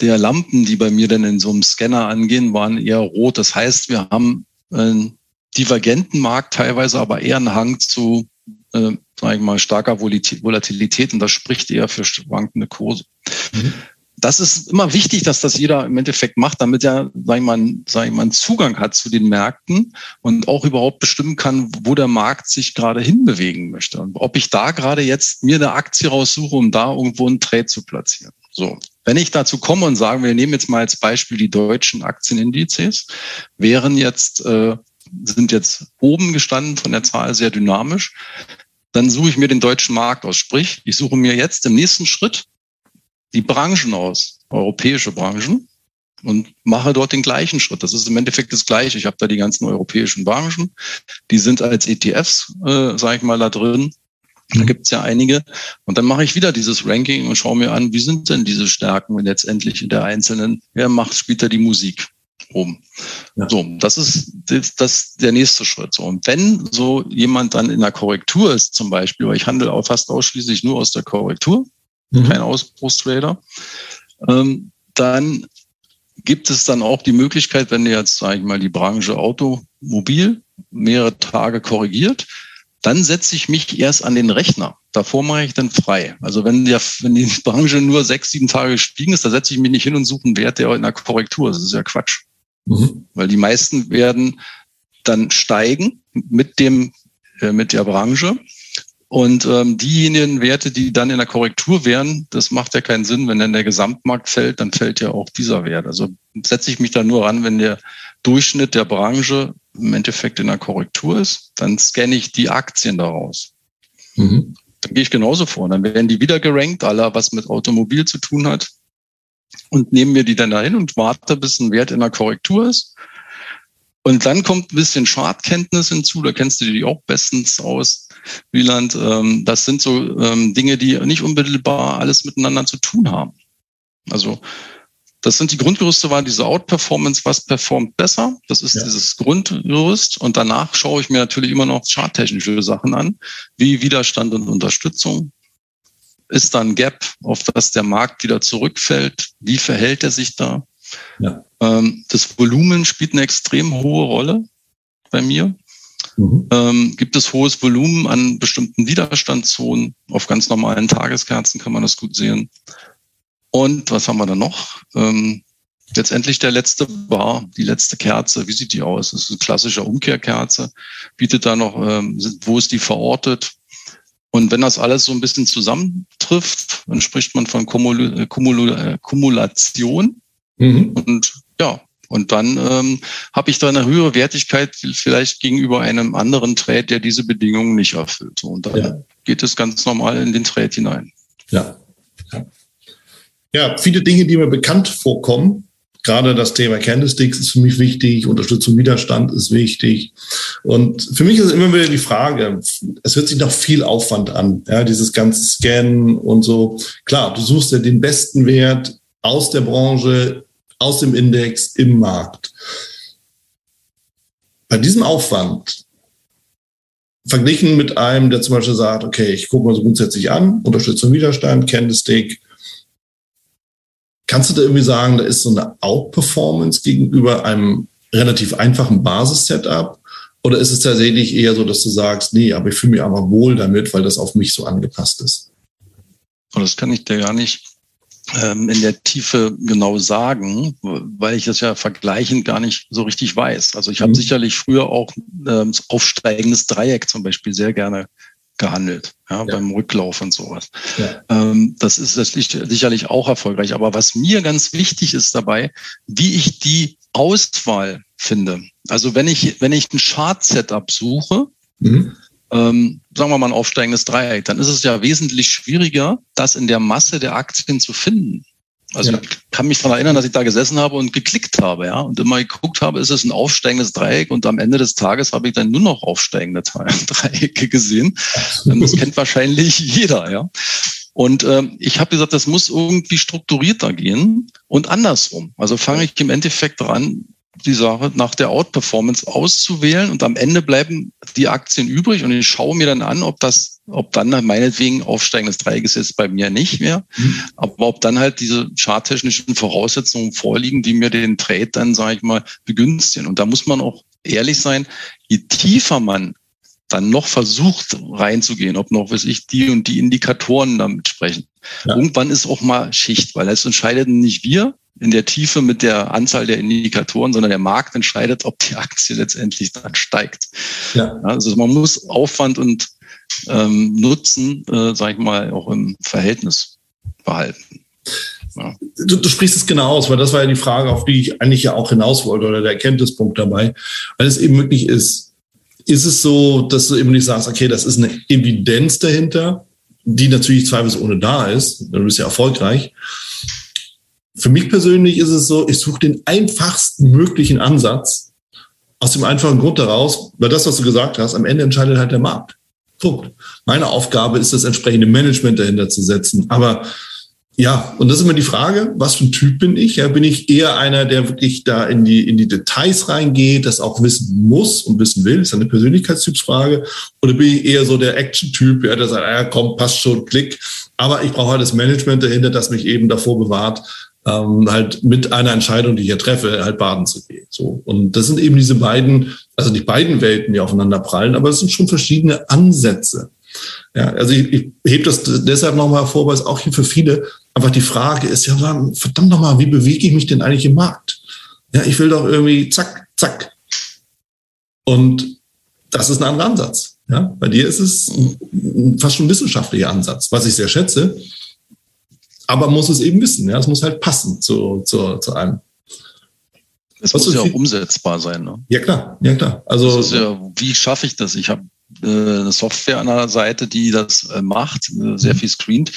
der Lampen, die bei mir dann in so einem Scanner angehen, waren eher rot. Das heißt, wir haben einen divergenten Markt, teilweise aber eher einen Hang zu, äh, sage ich mal, starker Volatilität und das spricht eher für schwankende Kurse. Mhm das ist immer wichtig, dass das jeder im Endeffekt macht, damit er, sag ich mal, sag ich mal, Zugang hat zu den Märkten und auch überhaupt bestimmen kann, wo der Markt sich gerade hinbewegen möchte. Und ob ich da gerade jetzt mir eine Aktie raussuche, um da irgendwo einen Trade zu platzieren. So. Wenn ich dazu komme und sage, wir nehmen jetzt mal als Beispiel die deutschen Aktienindizes, wären jetzt, äh, sind jetzt oben gestanden von der Zahl sehr dynamisch, dann suche ich mir den deutschen Markt aus. Sprich, ich suche mir jetzt im nächsten Schritt die Branchen aus, europäische Branchen, und mache dort den gleichen Schritt. Das ist im Endeffekt das Gleiche. Ich habe da die ganzen europäischen Branchen, die sind als ETFs, äh, sage ich mal, da drin. Da mhm. gibt's ja einige. Und dann mache ich wieder dieses Ranking und schaue mir an, wie sind denn diese Stärken letztendlich in der einzelnen, wer macht, spielt da die Musik oben. Ja. So, das ist das, das der nächste Schritt. So, und wenn so jemand dann in der Korrektur ist, zum Beispiel, weil ich handle auch fast ausschließlich nur aus der Korrektur, mhm. kein Ausbruchstrader. Ähm, dann gibt es dann auch die Möglichkeit, wenn jetzt, sage ich mal, die Branche Automobil mehrere Tage korrigiert, dann setze ich mich erst an den Rechner. Davor mache ich dann frei. Also wenn, der, wenn die Branche nur sechs, sieben Tage gestiegen ist, da setze ich mich nicht hin und suche einen Wert, der in der Korrektur ist. Das ist ja Quatsch. Mhm. Weil die meisten werden dann steigen mit dem, äh, mit der Branche. Und ähm, diejenigen Werte, die dann in der Korrektur wären, das macht ja keinen Sinn. Wenn dann der Gesamtmarkt fällt, dann fällt ja auch dieser Wert. Also setze ich mich da nur ran, wenn der Durchschnitt der Branche im Endeffekt in der Korrektur ist, dann scanne ich die Aktien daraus. Mhm. Dann gehe ich genauso vor. Dann werden die wieder gerankt, aller was mit Automobil zu tun hat. Und nehme mir die dann dahin und warte, bis ein Wert in der Korrektur ist. Und dann kommt ein bisschen Chartkenntnis hinzu, da kennst du die auch bestens aus Wieland, ähm, das sind so ähm, Dinge, die nicht unmittelbar alles miteinander zu tun haben. Also das sind die Grundgerüste, war diese Outperformance, was performt besser. Das ist ja. dieses Grundgerüst. Und danach schaue ich mir natürlich immer noch charttechnische Sachen an, wie Widerstand und Unterstützung. Ist da ein Gap, auf das der Markt wieder zurückfällt? Wie verhält er sich da? Ja. Ähm, das Volumen spielt eine extrem hohe Rolle bei mir. Mhm. Ähm, gibt es hohes Volumen an bestimmten Widerstandszonen? Auf ganz normalen Tageskerzen kann man das gut sehen. Und was haben wir da noch? Ähm, letztendlich der letzte Bar, die letzte Kerze. Wie sieht die aus? Das ist eine klassische Umkehrkerze. Bietet da noch, ähm, wo ist die verortet? Und wenn das alles so ein bisschen zusammentrifft, dann spricht man von Kumul Kumul äh, Kumulation. Mhm. Und ja, und dann ähm, habe ich da eine höhere Wertigkeit vielleicht gegenüber einem anderen Trade, der diese Bedingungen nicht erfüllt. Und dann ja. geht es ganz normal in den Trade hinein. Ja. ja. Ja, viele Dinge, die mir bekannt vorkommen. Gerade das Thema Candlesticks ist für mich wichtig, Unterstützung, Widerstand ist wichtig. Und für mich ist immer wieder die Frage, es hört sich noch viel Aufwand an, ja, dieses ganze Scannen und so. Klar, du suchst ja den besten Wert aus der Branche, aus dem Index im Markt. Bei diesem Aufwand, verglichen mit einem, der zum Beispiel sagt, okay, ich gucke mal so grundsätzlich an, Unterstützung, Widerstand, Candlestick, kannst du da irgendwie sagen, da ist so eine Outperformance gegenüber einem relativ einfachen Basis-Setup? Oder ist es tatsächlich eher so, dass du sagst, nee, aber ich fühle mich aber wohl damit, weil das auf mich so angepasst ist? Das kann ich dir gar nicht in der Tiefe genau sagen, weil ich das ja vergleichend gar nicht so richtig weiß. Also ich habe mhm. sicherlich früher auch ähm, aufsteigendes Dreieck zum Beispiel sehr gerne gehandelt, ja, ja. beim Rücklauf und sowas. Ja. Ähm, das ist das sicherlich auch erfolgreich. Aber was mir ganz wichtig ist dabei, wie ich die Auswahl finde. Also wenn ich, wenn ich ein Chart-Setup suche, mhm ähm, sagen wir mal ein aufsteigendes Dreieck, dann ist es ja wesentlich schwieriger, das in der Masse der Aktien zu finden. Also ja. ich kann mich daran erinnern, dass ich da gesessen habe und geklickt habe, ja, und immer geguckt habe, ist es ein aufsteigendes Dreieck und am Ende des Tages habe ich dann nur noch aufsteigende <laughs> Dreiecke gesehen. Das kennt wahrscheinlich jeder, ja. Und ähm, ich habe gesagt, das muss irgendwie strukturierter gehen und andersrum. Also fange ich im Endeffekt dran, die Sache nach der Outperformance auszuwählen und am Ende bleiben die Aktien übrig und ich schaue mir dann an, ob das, ob dann meinetwegen aufsteigendes Dreieck ist jetzt bei mir nicht mehr, mhm. aber ob dann halt diese charttechnischen Voraussetzungen vorliegen, die mir den Trade dann, sage ich mal, begünstigen. Und da muss man auch ehrlich sein, je tiefer man dann noch versucht reinzugehen, ob noch, weiß ich, die und die Indikatoren damit sprechen. Ja. Irgendwann ist auch mal Schicht, weil das entscheidet nicht wir, in der Tiefe mit der Anzahl der Indikatoren, sondern der Markt entscheidet, ob die Aktie letztendlich dann steigt. Ja. Also man muss Aufwand und ähm, Nutzen, äh, sage ich mal, auch im Verhältnis behalten. Ja. Du, du, sprichst es genau aus, weil das war ja die Frage, auf die ich eigentlich ja auch hinaus wollte oder der Erkenntnispunkt dabei, weil es eben wirklich ist, ist es so, dass du eben nicht sagst, okay, das ist eine Evidenz dahinter, die natürlich zweifelsohne da ist, dann bist du ja erfolgreich, für mich persönlich ist es so, ich suche den einfachsten möglichen Ansatz aus dem einfachen Grund daraus, weil das, was du gesagt hast, am Ende entscheidet halt der Markt. Punkt. Meine Aufgabe ist, das entsprechende Management dahinter zu setzen. Aber ja, und das ist immer die Frage, was für ein Typ bin ich? Ja, bin ich eher einer, der wirklich da in die, in die Details reingeht, das auch wissen muss und wissen will? Das ist eine Persönlichkeitstypsfrage. Oder bin ich eher so der Action-Typ, ja, der sagt, ah, komm, passt schon, klick. Aber ich brauche halt das Management dahinter, das mich eben davor bewahrt, ähm, halt mit einer Entscheidung, die ich hier treffe, halt baden zu gehen. So. Und das sind eben diese beiden, also die beiden Welten, die aufeinander prallen, aber es sind schon verschiedene Ansätze. Ja, also ich, ich hebe das deshalb nochmal hervor, weil es auch hier für viele einfach die Frage ist, ja, verdammt nochmal, wie bewege ich mich denn eigentlich im Markt? Ja, ich will doch irgendwie zack, zack. Und das ist ein anderer Ansatz. Ja, bei dir ist es fast schon ein wissenschaftlicher Ansatz, was ich sehr schätze aber muss es eben wissen. Ja, es muss halt passen zu, zu, zu einem. Es muss ja auch umsetzbar sein. Ne? Ja klar, ja klar. Also ja, wie schaffe ich das? Ich habe äh, eine Software an der Seite, die das äh, macht, äh, sehr mhm. viel screent.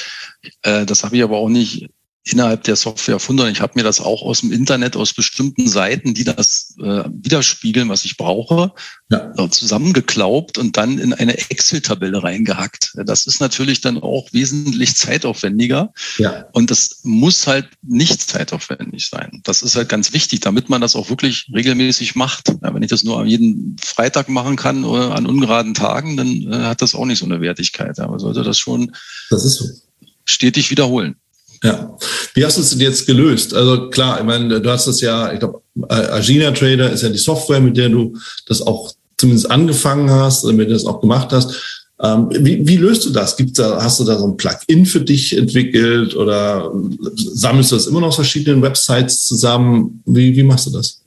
Das habe ich aber auch nicht innerhalb der Software erfunden. Ich habe mir das auch aus dem Internet, aus bestimmten Seiten, die das äh, widerspiegeln, was ich brauche, ja. zusammengeklaubt und dann in eine Excel-Tabelle reingehackt. Das ist natürlich dann auch wesentlich <laughs> zeitaufwendiger. Ja. Und das muss halt nicht zeitaufwendig sein. Das ist halt ganz wichtig, damit man das auch wirklich regelmäßig macht. Ja, wenn ich das nur jeden Freitag machen kann oder an ungeraden Tagen, dann äh, hat das auch nicht so eine Wertigkeit. Aber sollte das schon das so. stetig wiederholen. Ja. Wie hast du es jetzt gelöst? Also klar, ich meine, du hast es ja, ich glaube, Agina Trader ist ja die Software, mit der du das auch zumindest angefangen hast, mit der du das auch gemacht hast. Ähm, wie, wie, löst du das? Gibt's da, hast du da so ein Plugin für dich entwickelt oder sammelst du das immer noch aus verschiedenen Websites zusammen? Wie, wie machst du das?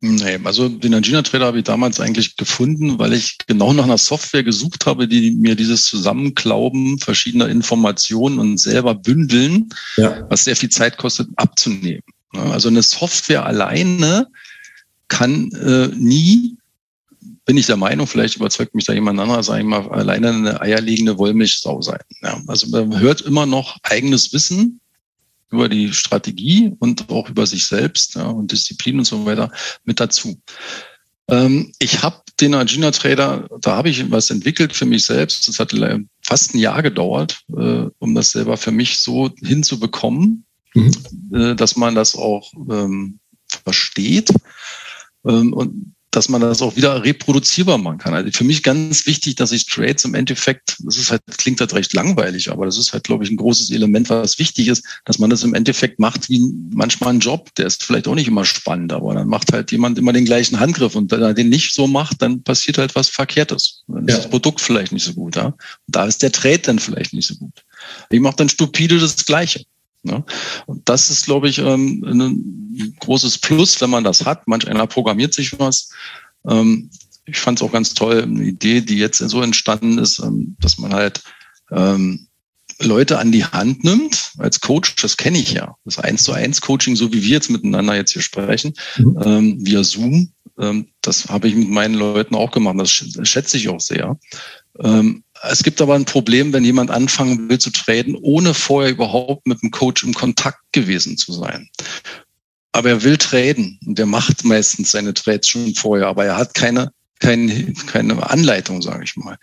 Nee, also den Angina Trader habe ich damals eigentlich gefunden, weil ich genau nach einer Software gesucht habe, die mir dieses Zusammenklauben verschiedener Informationen und selber bündeln, ja. was sehr viel Zeit kostet, abzunehmen. Also eine Software alleine kann äh, nie, bin ich der Meinung, vielleicht überzeugt mich da jemand anderer, sage ich mal, alleine eine eierlegende Wollmilchsau sein. Ja, also man hört immer noch eigenes Wissen über die Strategie und auch über sich selbst ja, und Disziplin und so weiter mit dazu. Ähm, ich habe den Agina Trader, da habe ich was entwickelt für mich selbst. Das hat fast ein Jahr gedauert, äh, um das selber für mich so hinzubekommen, mhm. äh, dass man das auch ähm, versteht. Ähm, und dass man das auch wieder reproduzierbar machen kann. Also für mich ganz wichtig, dass ich Trades im Endeffekt, das ist halt, klingt halt recht langweilig, aber das ist halt, glaube ich, ein großes Element, was wichtig ist, dass man das im Endeffekt macht wie manchmal ein Job. Der ist vielleicht auch nicht immer spannend, aber dann macht halt jemand immer den gleichen Handgriff und wenn er den nicht so macht, dann passiert halt was Verkehrtes. Dann ist das Produkt vielleicht nicht so gut. Ja? Und da ist der Trade dann vielleicht nicht so gut. Ich mache dann stupide das Gleiche. Ne? Und das ist, glaube ich, ähm, ein großes Plus, wenn man das hat. Manch einer programmiert sich was. Ähm, ich fand es auch ganz toll, eine Idee, die jetzt so entstanden ist, ähm, dass man halt ähm, Leute an die Hand nimmt als Coach, das kenne ich ja. Das eins zu eins Coaching, so wie wir jetzt miteinander jetzt hier sprechen, mhm. ähm, via Zoom. Ähm, das habe ich mit meinen Leuten auch gemacht. Das schätze ich auch sehr. Ähm, es gibt aber ein Problem, wenn jemand anfangen will zu traden, ohne vorher überhaupt mit dem Coach im Kontakt gewesen zu sein. Aber er will traden und er macht meistens seine Trades schon vorher, aber er hat keine, keine, keine Anleitung, sage ich mal.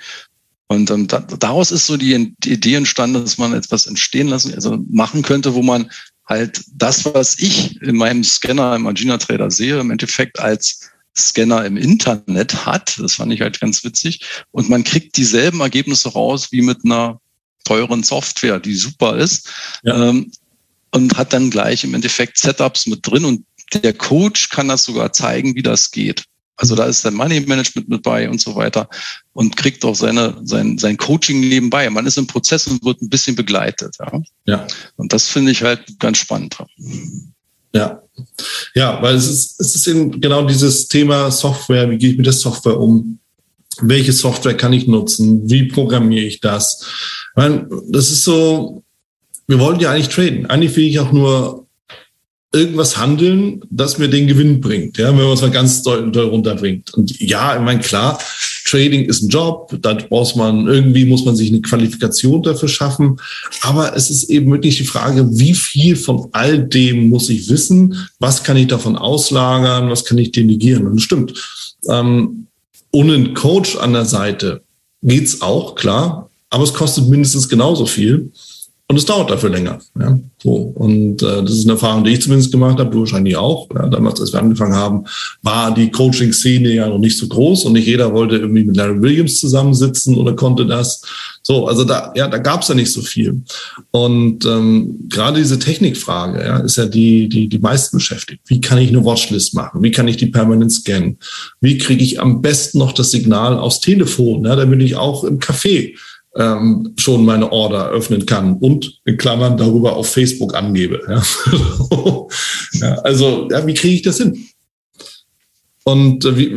Und ähm, da, daraus ist so die, die Idee entstanden, dass man etwas entstehen lassen, also machen könnte, wo man halt das, was ich in meinem Scanner im Agina Trader sehe, im Endeffekt als Scanner im Internet hat. Das fand ich halt ganz witzig. Und man kriegt dieselben Ergebnisse raus wie mit einer teuren Software, die super ist. Ja. Ähm, und hat dann gleich im Endeffekt Setups mit drin. Und der Coach kann das sogar zeigen, wie das geht. Also da ist der Money Management mit bei und so weiter und kriegt auch seine, sein, sein Coaching nebenbei. Man ist im Prozess und wird ein bisschen begleitet. Ja. ja. Und das finde ich halt ganz spannend. Ja. Ja, weil es ist, es ist eben genau dieses Thema Software. Wie gehe ich mit der Software um? Welche Software kann ich nutzen? Wie programmiere ich das? Ich meine, das ist so, wir wollen ja eigentlich traden. Eigentlich will ich auch nur irgendwas handeln, das mir den Gewinn bringt, ja, wenn man es mal ganz doll, doll runterbringt. Und ja, ich meine, klar, Trading ist ein Job, da braucht man, irgendwie muss man sich eine Qualifikation dafür schaffen. Aber es ist eben wirklich die Frage, wie viel von all dem muss ich wissen? Was kann ich davon auslagern? Was kann ich delegieren? Und stimmt. Ähm, ohne einen Coach an der Seite geht's auch, klar. Aber es kostet mindestens genauso viel. Und es dauert dafür länger. Ja, so. Und äh, das ist eine Erfahrung, die ich zumindest gemacht habe, du wahrscheinlich auch. Ja, damals, als wir angefangen haben, war die Coaching-Szene ja noch nicht so groß und nicht jeder wollte irgendwie mit Larry Williams zusammensitzen oder konnte das. So, also da, ja, da gab es ja nicht so viel. Und ähm, gerade diese Technikfrage ja, ist ja die, die die meisten beschäftigt. Wie kann ich eine Watchlist machen? Wie kann ich die permanent scannen? Wie kriege ich am besten noch das Signal aufs Telefon, ja, damit ich auch im Café ähm, schon meine Order öffnen kann und in Klammern darüber auf Facebook angebe. Ja. <laughs> ja, also, ja, wie kriege ich das hin? Und äh, wie,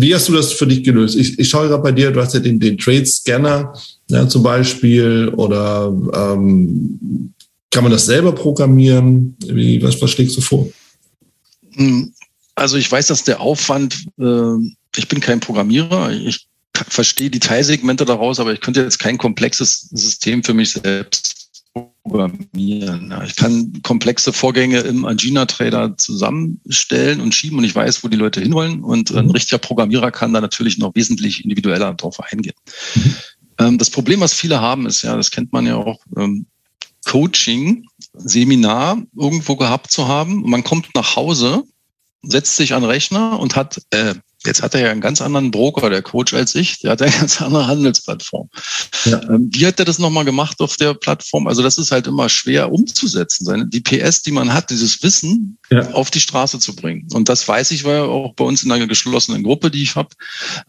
wie hast du das für dich gelöst? Ich, ich schaue gerade bei dir, du hast ja den, den Trade-Scanner ja, zum Beispiel oder ähm, kann man das selber programmieren? Wie, was, was schlägst du vor? Hm, also ich weiß, dass der Aufwand, äh, ich bin kein Programmierer, ich verstehe die Teilsegmente daraus, aber ich könnte jetzt kein komplexes System für mich selbst programmieren. Ja, ich kann komplexe Vorgänge im Agina-Trader zusammenstellen und schieben und ich weiß, wo die Leute hinwollen. Und ein mhm. richtiger Programmierer kann da natürlich noch wesentlich individueller drauf eingehen. Mhm. Ähm, das Problem, was viele haben, ist ja, das kennt man ja auch, ähm, Coaching, Seminar irgendwo gehabt zu haben. Man kommt nach Hause, setzt sich an Rechner und hat äh, Jetzt hat er ja einen ganz anderen Broker, der Coach, als ich. Der hat eine <laughs> ganz andere Handelsplattform. Ja. Ähm, wie hat er das nochmal gemacht auf der Plattform? Also das ist halt immer schwer umzusetzen, die PS, die man hat, dieses Wissen ja. auf die Straße zu bringen. Und das weiß ich, weil auch bei uns in einer geschlossenen Gruppe, die ich habe,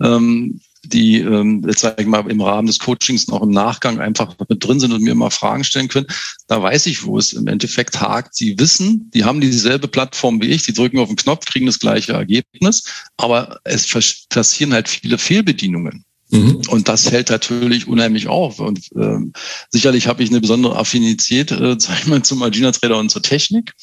ähm, die ähm, jetzt sage ich mal im Rahmen des Coachings noch im Nachgang einfach mit drin sind und mir immer Fragen stellen können, da weiß ich, wo es im Endeffekt hakt. Sie wissen, die haben dieselbe Plattform wie ich, die drücken auf den Knopf, kriegen das gleiche Ergebnis, aber es passieren halt viele Fehlbedienungen. Mhm. Und das hält natürlich unheimlich auf. Und ähm, sicherlich habe ich eine besondere Affinität, äh, <laughs> sag ich mal, zum Agina Trader und zur Technik.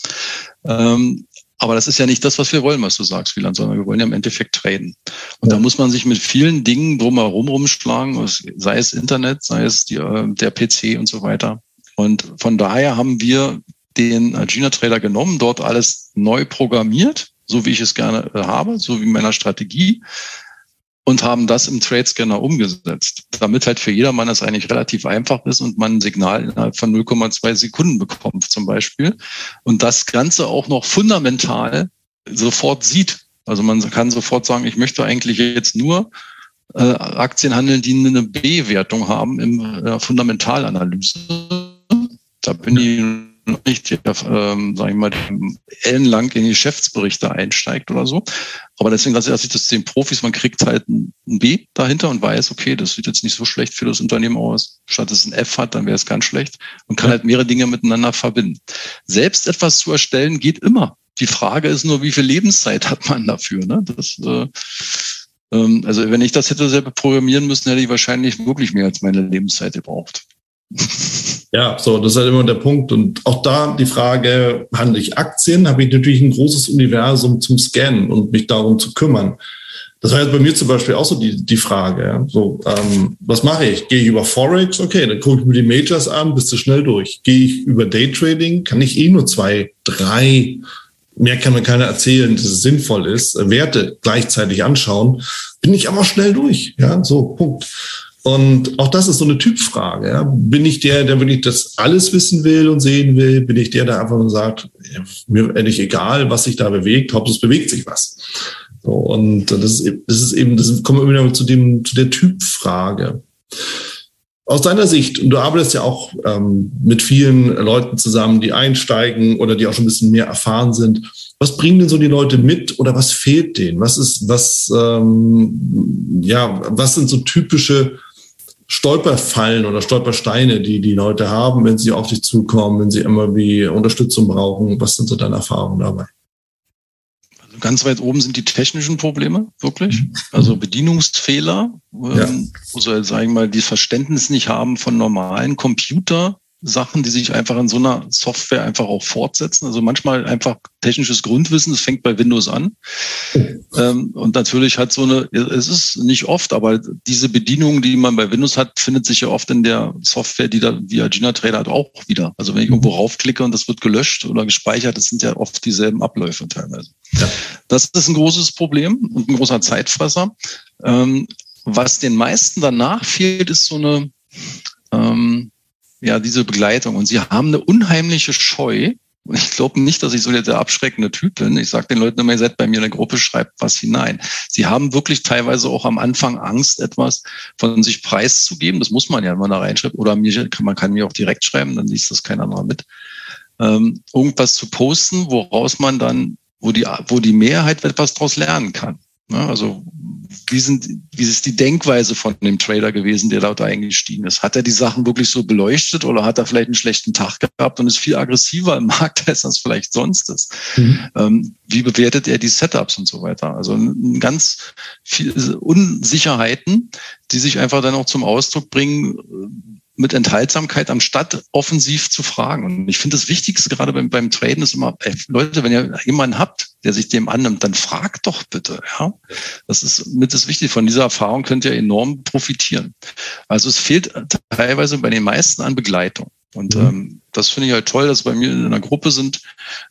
Ähm, aber das ist ja nicht das, was wir wollen, was du sagst, Wieland, sondern wir wollen ja im Endeffekt traden. Und ja. da muss man sich mit vielen Dingen drumherum rumschlagen, sei es Internet, sei es die, äh, der PC und so weiter. Und von daher haben wir den Agina Trader genommen, dort alles neu programmiert, so wie ich es gerne äh, habe, so wie meiner Strategie und haben das im Trade Scanner umgesetzt, damit halt für jedermann das eigentlich relativ einfach ist und man ein Signal innerhalb von 0,2 Sekunden bekommt zum Beispiel und das Ganze auch noch fundamental sofort sieht. Also man kann sofort sagen, ich möchte eigentlich jetzt nur äh, Aktien handeln, die eine B-Wertung haben im äh, Fundamentalanalyse. Da bin ich nicht, der, ähm, sag ich mal, ellenlang in die Geschäftsberichte einsteigt oder so. Aber deswegen lasse ich das den Profis, man kriegt halt ein B dahinter und weiß, okay, das sieht jetzt nicht so schlecht für das Unternehmen aus. Statt es ein F hat, dann wäre es ganz schlecht und kann halt mehrere Dinge miteinander verbinden. Selbst etwas zu erstellen geht immer. Die Frage ist nur, wie viel Lebenszeit hat man dafür? Ne? Das, äh, ähm, also wenn ich das hätte selber programmieren müssen, hätte ich wahrscheinlich wirklich mehr als meine Lebenszeit gebraucht. <laughs> Ja, so, das ist halt immer der Punkt. Und auch da die Frage, handle ich Aktien, habe ich natürlich ein großes Universum zum Scannen und mich darum zu kümmern. Das war jetzt bei mir zum Beispiel auch so die, die Frage. So, ähm, was mache ich? Gehe ich über Forex? Okay, dann gucke ich mir die Majors an, bist du schnell durch. Gehe ich über Daytrading? Kann ich eh nur zwei, drei, mehr kann mir keiner erzählen, dass es sinnvoll ist, Werte gleichzeitig anschauen, bin ich aber schnell durch. Ja, so, Punkt. Und auch das ist so eine Typfrage. Ja. Bin ich der, der wirklich das alles wissen will und sehen will? Bin ich der, der einfach nur sagt, mir ehrlich egal, was sich da bewegt, Hauptsache es bewegt sich was. So, und das ist, das ist eben, das kommen wir wieder zu dem, zu der Typfrage. Aus deiner Sicht, und du arbeitest ja auch ähm, mit vielen Leuten zusammen, die einsteigen oder die auch schon ein bisschen mehr erfahren sind. Was bringen denn so die Leute mit oder was fehlt denen? Was ist, was, ähm, ja, was sind so typische Stolperfallen oder Stolpersteine, die die Leute haben, wenn sie auf dich zukommen, wenn sie immer wie Unterstützung brauchen? Was sind so deine Erfahrungen dabei? Also ganz weit oben sind die technischen Probleme, wirklich. Mhm. Also Bedienungsfehler, ähm, ja. wo sie, sagen wir mal, die Verständnis nicht haben von normalen Computer, Sachen, die sich einfach in so einer Software einfach auch fortsetzen. Also manchmal einfach technisches Grundwissen, das fängt bei Windows an. <laughs> Ähm, und natürlich hat so eine, es ist nicht oft, aber diese Bedienung, die man bei Windows hat, findet sich ja oft in der Software, die da via Gina Trader hat, auch wieder. Also wenn ich irgendwo raufklicke und das wird gelöscht oder gespeichert, das sind ja oft dieselben Abläufe teilweise. Ja. Das ist ein großes Problem und ein großer Zeitfresser. Ähm, was den meisten danach fehlt, ist so eine, ähm, ja, diese Begleitung. Und sie haben eine unheimliche Scheu. Und ich glaube nicht, dass ich so der abschreckende Typ bin. Ich sage den Leuten immer, ihr seid bei mir in der Gruppe, schreibt was hinein. Sie haben wirklich teilweise auch am Anfang Angst, etwas von sich preiszugeben. Das muss man ja, wenn man da reinschreibt. Oder man kann mir auch direkt schreiben, dann liest das kein anderer mit. Ähm, irgendwas zu posten, woraus man dann, wo die, wo die Mehrheit etwas daraus lernen kann. Ja, also wie, sind, wie ist die Denkweise von dem Trader gewesen, der da eingestiegen ist? Hat er die Sachen wirklich so beleuchtet oder hat er vielleicht einen schlechten Tag gehabt und ist viel aggressiver im <laughs> Markt, als das vielleicht sonst ist? Mhm. Ähm, wie bewertet er die Setups und so weiter? Also ganz viele Unsicherheiten, die sich einfach dann auch zum Ausdruck bringen, mit Enthaltsamkeit anstatt offensiv zu fragen. Und ich finde das Wichtigste gerade beim, beim Traden ist immer, ey, Leute, wenn ihr jemanden habt, der sich dem annimmt, dann fragt doch bitte. Ja, das ist mit das Wichtige. Von dieser Erfahrung könnt ihr enorm profitieren. Also es fehlt teilweise bei den meisten an Begleitung. Und mhm. ähm, das finde ich halt toll, dass bei mir in einer Gruppe sind,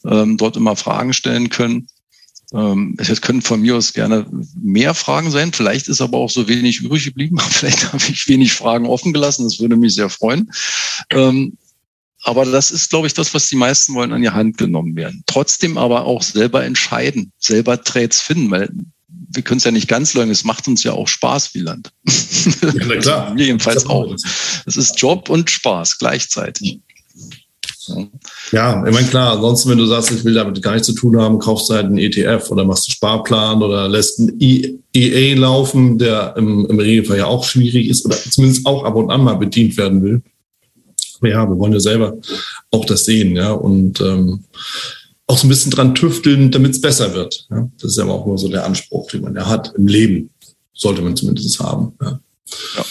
ähm, dort immer Fragen stellen können. Ähm, es können von mir aus gerne mehr Fragen sein. Vielleicht ist aber auch so wenig übrig geblieben. <laughs> Vielleicht habe ich wenig Fragen offen gelassen. Das würde mich sehr freuen. Ähm, aber das ist, glaube ich, das, was die meisten wollen, an die Hand genommen werden. Trotzdem aber auch selber entscheiden, selber Trades finden, weil wir können es ja nicht ganz leugnen, es macht uns ja auch Spaß, Wieland. Ja, klar. <laughs> Jedenfalls auch. Es ist Job und Spaß gleichzeitig. Ja, ich meine, klar, ansonsten, wenn du sagst, ich will damit gar nichts zu tun haben, kaufst du halt einen ETF oder machst einen Sparplan oder lässt einen EA laufen, der im, im Regelfall ja auch schwierig ist oder zumindest auch ab und an mal bedient werden will. Aber ja, wir wollen ja selber auch das sehen, ja, und ähm, auch so ein bisschen dran tüfteln, damit es besser wird. Ja? Das ist ja auch nur so der Anspruch, den man ja hat im Leben. Sollte man zumindest haben. Ja. ja.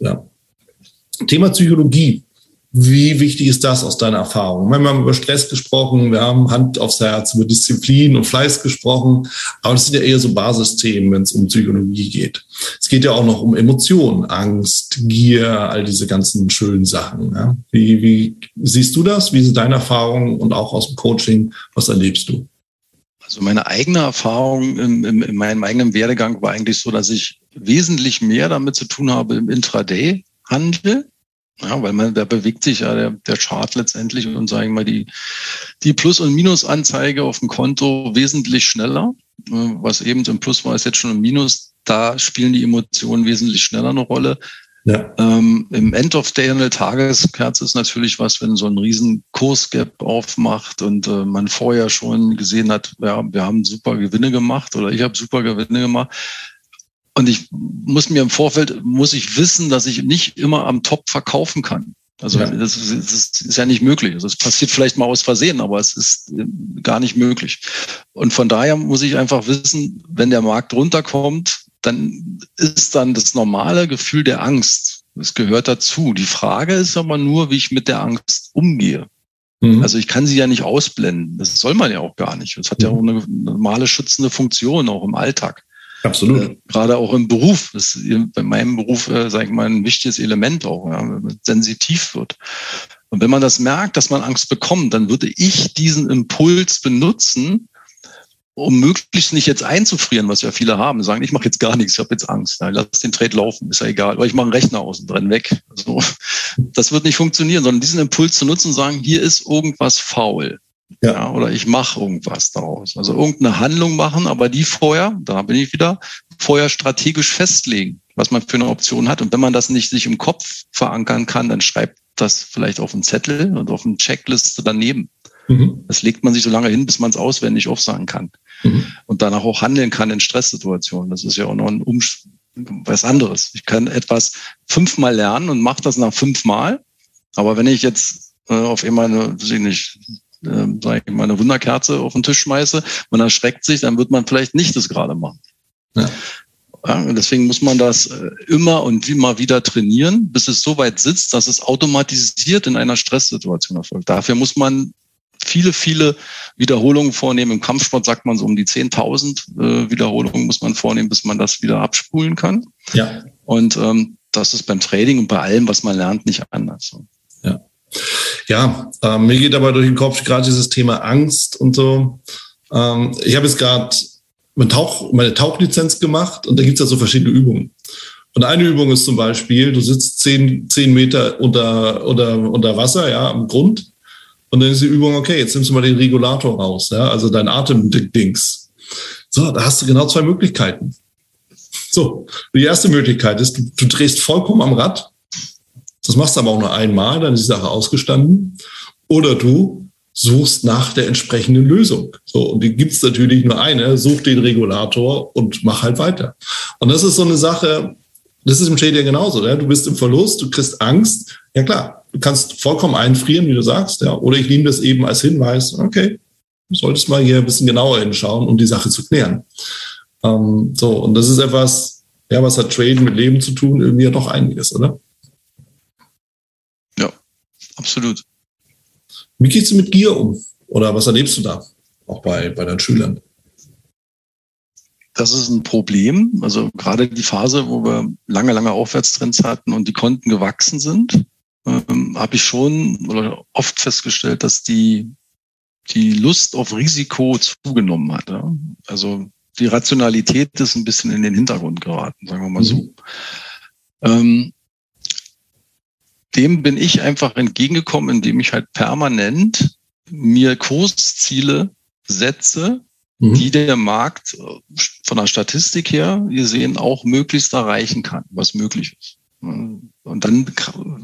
ja. Thema Psychologie. Wie wichtig ist das aus deiner Erfahrung? Wir haben über Stress gesprochen, wir haben Hand aufs Herz, über Disziplin und Fleiß gesprochen, aber das sind ja eher so Basisthemen, wenn es um Psychologie geht. Es geht ja auch noch um Emotionen, Angst, Gier, all diese ganzen schönen Sachen. Ja? Wie, wie siehst du das? Wie sind deine Erfahrungen und auch aus dem Coaching? Was erlebst du? Also meine eigene Erfahrung in, in, in meinem eigenen Werdegang war eigentlich so, dass ich wesentlich mehr damit zu tun habe im Intraday-Handel ja, weil man, da bewegt sich ja der, der Chart letztendlich und sagen wir mal die, die Plus- und Minusanzeige auf dem Konto wesentlich schneller. Was eben im Plus war, ist jetzt schon im Minus. Da spielen die Emotionen wesentlich schneller eine Rolle. Ja. Ähm, Im End of Day eine Tageskerze ist natürlich was, wenn so ein riesen Kursgap aufmacht und äh, man vorher schon gesehen hat, ja, wir haben super Gewinne gemacht oder ich habe super Gewinne gemacht. Und ich muss mir im Vorfeld, muss ich wissen, dass ich nicht immer am Top verkaufen kann. Also ja. das, ist, das, ist, ja nicht möglich. Also es passiert vielleicht mal aus Versehen, aber es ist äh, gar nicht möglich. Und von daher muss ich einfach wissen, wenn der Markt runterkommt, dann ist dann das normale Gefühl der Angst. Es gehört dazu. Die Frage ist aber nur, wie ich mit der Angst umgehe. Mhm. Also ich kann sie ja nicht ausblenden. Das soll man ja auch gar nicht. Das hat ja auch eine normale schützende Funktion, auch im Alltag. Absolut. Äh, gerade auch im Beruf. Das ist bei meinem Beruf, äh, sage ich mal, ein wichtiges Element auch, ja, wenn man sensitiv wird. Und wenn man das merkt, dass man Angst bekommt, dann würde ich diesen Impuls benutzen, um möglichst nicht jetzt einzufrieren, was ja viele haben, sagen, ich mache jetzt gar nichts, ich habe jetzt Angst, ja, lass den Trade laufen, ist ja egal, aber ich mache einen Rechner außen drin weg. Also, das wird nicht funktionieren, sondern diesen Impuls zu nutzen und sagen, hier ist irgendwas faul. Ja. ja oder ich mache irgendwas daraus. Also irgendeine Handlung machen, aber die vorher, da bin ich wieder, vorher strategisch festlegen, was man für eine Option hat. Und wenn man das nicht sich im Kopf verankern kann, dann schreibt das vielleicht auf einen Zettel und auf eine Checkliste daneben. Mhm. Das legt man sich so lange hin, bis man es auswendig aufsagen kann. Mhm. Und danach auch handeln kann in Stresssituationen. Das ist ja auch noch ein Umsch was anderes. Ich kann etwas fünfmal lernen und mache das nach fünfmal. Aber wenn ich jetzt äh, auf einmal eine, weiß ich nicht, äh, sag ich mal, eine Wunderkerze auf den Tisch schmeiße, man erschreckt sich, dann wird man vielleicht nicht das gerade machen. Ja. Ja, und deswegen muss man das äh, immer und immer wieder trainieren, bis es so weit sitzt, dass es automatisiert in einer Stresssituation erfolgt. Dafür muss man viele, viele Wiederholungen vornehmen. Im Kampfsport sagt man so um die 10.000 äh, Wiederholungen muss man vornehmen, bis man das wieder abspulen kann. Ja. Und ähm, das ist beim Trading und bei allem, was man lernt, nicht anders. Ja. Äh, mir geht aber durch den Kopf gerade dieses Thema Angst und so. Ähm, ich habe jetzt gerade meine, Tauch, meine Tauchlizenz gemacht und da gibt es ja so verschiedene Übungen. Und eine Übung ist zum Beispiel, du sitzt zehn, zehn Meter unter, unter, unter Wasser, ja, am Grund und dann ist die Übung, okay, jetzt nimmst du mal den Regulator raus, ja, also dein Atemdings. So, da hast du genau zwei Möglichkeiten. So, die erste Möglichkeit ist, du, du drehst vollkommen am Rad. Das machst du aber auch nur einmal, dann ist die Sache ausgestanden. Oder du suchst nach der entsprechenden Lösung. So, und die gibt's natürlich nur eine, such den Regulator und mach halt weiter. Und das ist so eine Sache, das ist im Trading genauso. Ja? Du bist im Verlust, du kriegst Angst. Ja klar, Du kannst vollkommen einfrieren, wie du sagst, ja. Oder ich nehme das eben als Hinweis, okay, du solltest mal hier ein bisschen genauer hinschauen, um die Sache zu klären. Ähm, so, und das ist etwas, ja, was hat Traden mit Leben zu tun? Irgendwie ja doch einiges, oder? Absolut. Wie gehst du mit Gier um? Oder was erlebst du da? Auch bei, bei deinen Schülern? Das ist ein Problem. Also gerade die Phase, wo wir lange, lange Aufwärtstrends hatten und die Konten gewachsen sind, ähm, habe ich schon oder oft festgestellt, dass die, die Lust auf Risiko zugenommen hat. Ja? Also die Rationalität ist ein bisschen in den Hintergrund geraten, sagen wir mal so. Mhm. Ähm, dem bin ich einfach entgegengekommen, indem ich halt permanent mir Kursziele setze, mhm. die der Markt äh, von der Statistik her gesehen auch möglichst erreichen kann, was möglich ist. Und dann